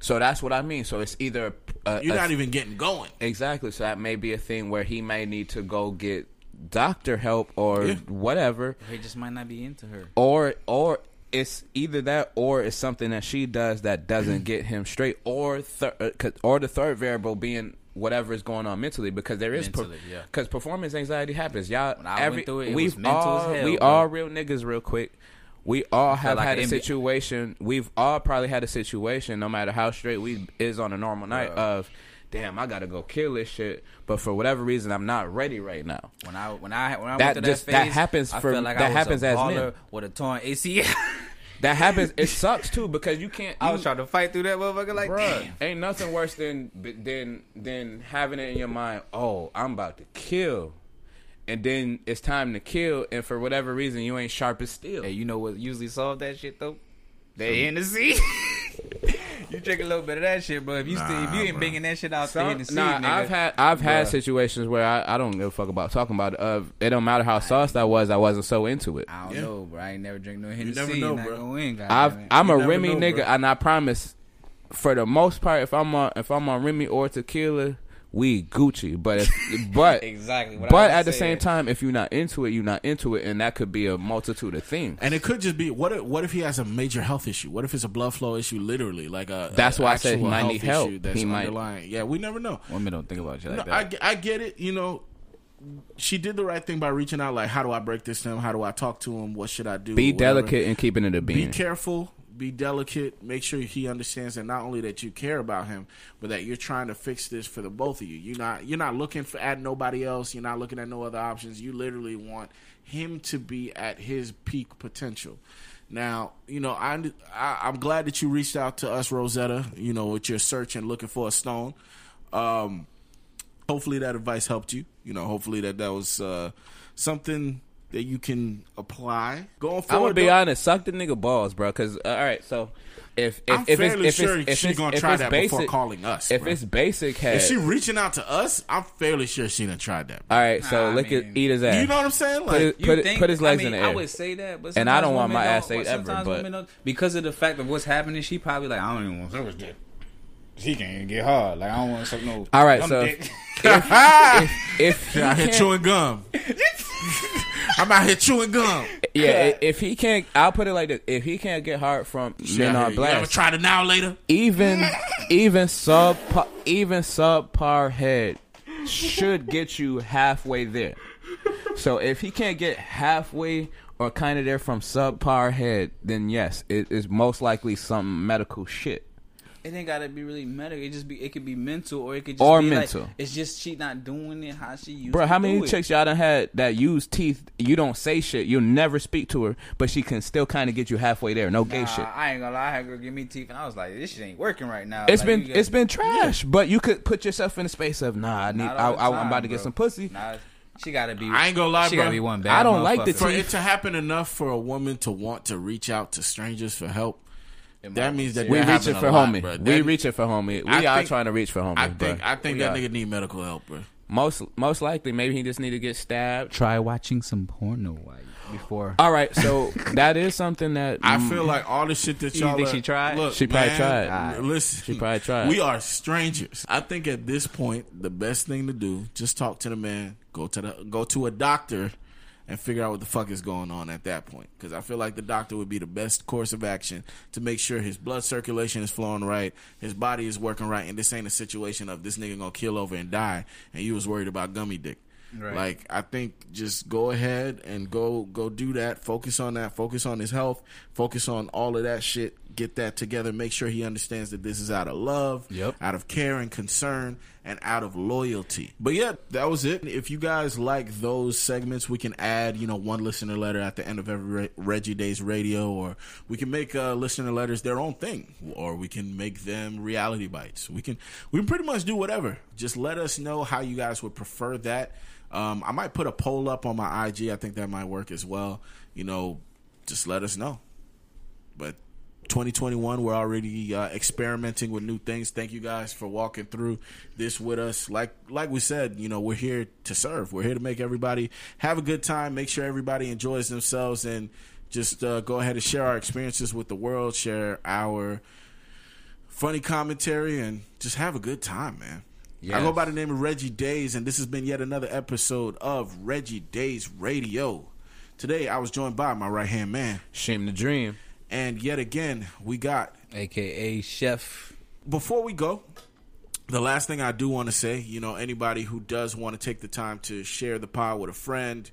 So that's what I mean. So it's either a, You're a- not even getting going. exactly. So that may be a thing where he may need to go get doctor help or Yeah. whatever. he just might not be into her. or or it's either that or it's something that she does that doesn't get him straight or thir- uh, 'cause- or the third variable being whatever is going on mentally because there is Mentally, yeah. because performance anxiety happens y'all When I went every through it, it we've was mental as all hell, we bro. all real niggas real quick we all have like had a NBA situation we've all probably had a situation no matter how straight we is on a normal night of damn I gotta go kill this shit but for whatever reason I'm not ready right now When I when I when I That went just- that that phase, happens I for- like that I was happens a as men. with a torn ACL. that happens it sucks too because you can't I was trying to fight through that motherfucker like Bruh, damn. ain't nothing worse than than than having it in your mind. Oh, I'm about to kill, and then it's time to kill, and for whatever reason you ain't sharp as steel. Hey, you know what usually solve that shit though? They in the sea. you drink a little bit of that shit, bro. If you still, if you ain't bro. banging that shit out there in Some, the sea, nah, nigga. I've had I've had Bruh. situations where I, I don't give a fuck about talking about it. Uh, it don't matter how sauced I was, I wasn't so into it. I don't Yeah. know, bro. I ain't never drink no Hennessy. You never know, bro. gonna win, I've goddamn it. I'm a You never Remy know, nigga, bro. and I promise, for the most part, if I'm on if I'm on Remy or tequila, we Gucci. But if but exactly. What but at the saying. same time, if you're not into it, you're not into it, and that could be a multitude of things. And it could just be what if, what if he has a major health issue? What if it's a blood flow issue, literally, like a That's a why I said he might need help. That's He might- underlying. Yeah, we never know. women don't think about you like No, that. I, get- I get it. You know, she did the right thing by reaching out. Like, how do I break this to him? How do I talk to him? What should I do? Be Whatever. delicate and keeping it a Be being. careful. Be delicate. Make sure he understands that not only that you care about him, but that you're trying to fix this for the both of you. You're not you're not looking for at nobody else. You're not looking at no other options. You literally want him to be at his peak potential. Now, you know, I, I I'm glad that you reached out to us, Rosetta. You know, with your search and looking for a stone. Um, hopefully that advice helped you. You know, hopefully that that was uh, something that you can apply going I'm gonna be though. honest, suck the nigga balls, bro. Because uh, all right, so if if I'm if fairly it's, if sure it's, if she's gonna try it's that basic, before calling us. If bro. it's basic head, if she reaching out to us, I'm fairly sure she done tried that. all right, so Nah, I look at eat his ass. You know what I'm saying? Put his, You put, it- think- put his legs I mean, in the air. I would say that, but And I don't want my ass don't- ate ever, but- because of the fact of what's happening, she probably like I don't even want to service dick. She can't even get hard. Like I don't want some no. all right, so dick. if, if he out here can't- chewing gum. I'm out here chewing gum. yeah, if he can't, I'll put it like this: if he can't get hard from men Out on here. You ever blast, tried it now later? even even sub even subpar head should get you halfway there. So if he can't get halfway or kind of there from subpar head, then yes, it is most likely some medical shit. It ain't gotta be really medical. It just be. It could be mental, or it could just Or be mental. Like, it's just she not doing it how she used. Bro, to how many do it. chicks y'all done had that use teeth? You don't say shit. You never speak to her, but she can still kind of get you halfway there. No gay shit. I ain't gonna lie. I had a girl give me teeth, and I was like, "This shit ain't working right now." It's Like, been gotta- it's been trash, but you could put yourself in the space of nah. I need. I, all the I, I'm about to get some pussy. Nah, she gotta be. I ain't gonna lie, she bro. gotta be one bad. I don't like the motherfucker. For it to happen enough for a woman to want to reach out to strangers for help, It that means that We that reaching for lot, homie. bro. we That- reaching for homie. We I are think- trying to reach for homie. I think bro. I think We that are. nigga need medical help, bro. most most likely maybe he just need to get stabbed. Try watching some porno while before. All right, so that is something that I mm, feel like all the shit that You y'all think are- she tried? Look, She probably man, tried. n- Listen, She probably tried. We are strangers. I think at this point, the best thing to do just talk to the man. Go to the go to a doctor and figure out what the fuck is going on at that point. Because I feel like the doctor would be the best course of action to make sure his blood circulation is flowing right, his body is working right, and this ain't a situation of this nigga gonna kill over and die, and you was worried about gummy dick. Right. Like I think just go ahead and go go do that. Focus on that. Focus on his health. Focus on all of that shit. Get that together. Make sure he understands that this is out of love, Yep. out of care and concern, and out of loyalty. But yeah, that was it. If you guys like those segments, we can add you know one listener letter at the end of every Re- Reggie Daes radio, or we can make uh, listener letters their own thing, or we can make them reality bites. We can we can pretty much do whatever. Just let us know how you guys would prefer that. Um, I might put a poll up on my IG. I think that might work as well. You know, just let us know. But 2021, we're already uh, experimenting with new things. Thank you guys for walking through this with us. Like like we said, you know, we're here to serve. We're here to make everybody have a good time. Make sure everybody enjoys themselves, and just uh, go ahead and share our experiences with the world. Share our funny commentary, and just have a good time, man. I go by the name of Reggie Daes, and this has been yet another episode of Reggie Daes Radio. Today, I was joined by my right hand man, Sheem the dream. And yet again, we got. AKA Chef. Before we go, the last thing I do want to say, you know, anybody who does want to take the time to share the pod with a friend,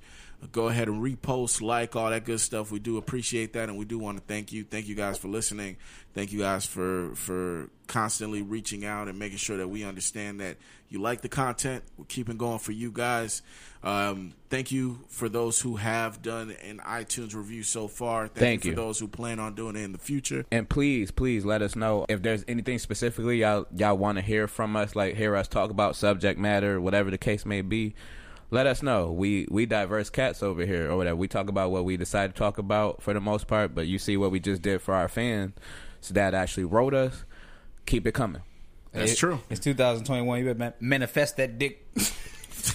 go ahead and repost, like, all that good stuff. We do appreciate that, and we do want to thank you. Thank you guys for listening. Thank you guys for for constantly reaching out and making sure that we understand that you like the content. We're keeping going for you guys. Um, thank you for those who have done an iTunes review so far. Thank, Thank you you. for those who plan on doing it in the future. And please, please let us know if there's anything specifically y'all y'all want to hear from us, like hear us talk about subject matter, whatever the case may be. Let us know. We we diverse cats over here, or whatever. We talk about what we decide to talk about for the most part, but you see what we just did for our fans so that actually wrote us. Keep it coming. That's It- true. It's 2021. You better manifest that dick.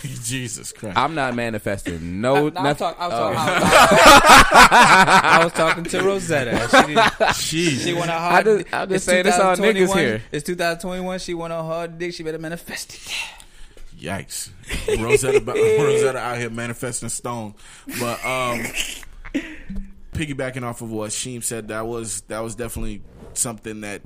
Jesus Christ. I'm not manifesting no I, I, was nothing. talk, I, was oh. talking, I was talking to Rosetta. She, did, Jeez. she went on I hard. just- I'm just saying this all niggas here. It's 2021. She went on hard dick. She better manifest it. Yikes. Rosetta, Rosetta out here manifesting stone. But um piggybacking off of what Sheem said, that was that was definitely something that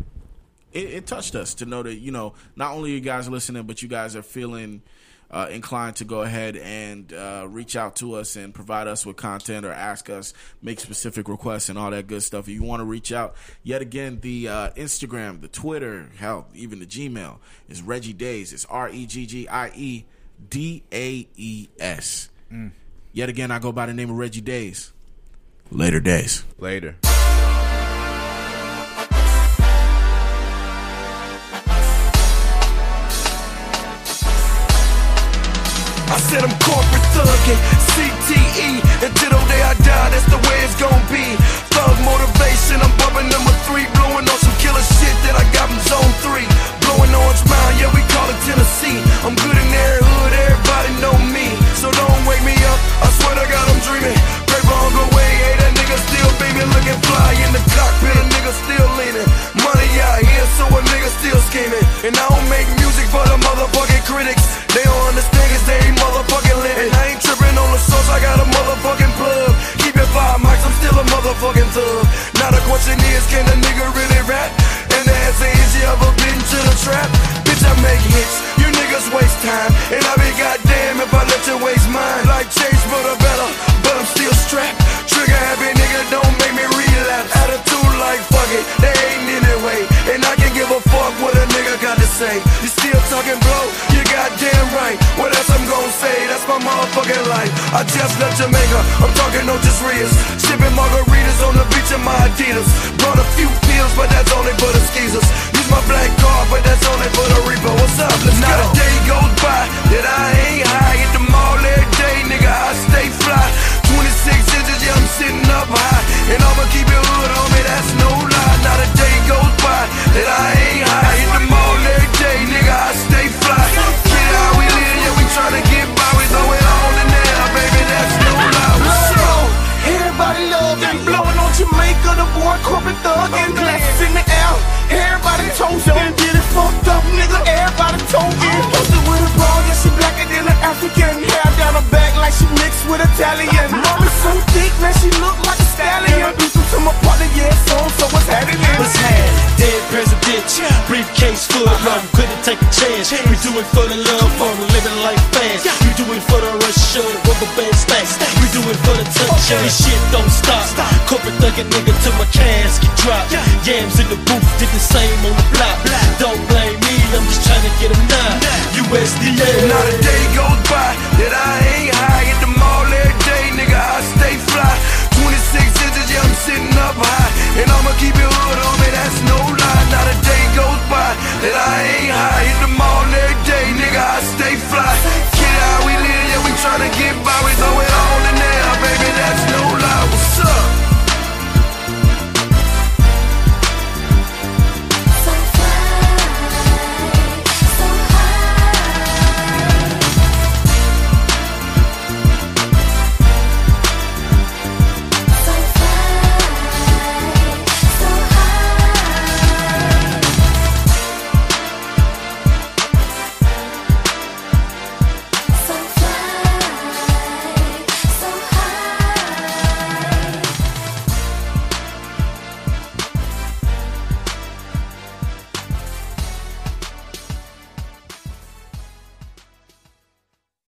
it, it touched us to know that, you know, not only you guys listening, but you guys are feeling uh, inclined to go ahead and uh, reach out to us and provide us with content or ask us, make specific requests and all that good stuff. If you want to reach out, yet again, the uh, Instagram, the Twitter, hell, even the Gmail is Reggie Daes. It's R E G G I E D A E S. Yet again, I go by the name of Reggie Daes. Later days. Later. I said I'm corporate thuggin', CTE Until the day I die, that's the way it's gon' be. Thug motivation, I'm bumping number three Blowing on some killer shit that I got from zone three. Blowing Orange Mountain, yeah we call it Tennessee. I'm good in every hood, everybody know me. So don't wake me up, I swear to God I'm dreaming. Paper on the way, hey that nigga still beaming Looking fly in the cockpit, a nigga still leaning. Money out here, so a nigga still scheming. And I don't make music for the motherfucking critics. They don't understand cause they ain't motherfucking living. I ain't tripping on the source, I got a motherfucking do it for the love for living life fast. You do it for the rush of rubber band stacks. We do it for the touch oh, and this shit don't stop. Corporate thugging nigga till my cash get dropped. Yams in the booth, did the same on the block. Don't blame me, I'm just trying to get them now. USDA. Not a day goes by that I ain't. trying to get by with no way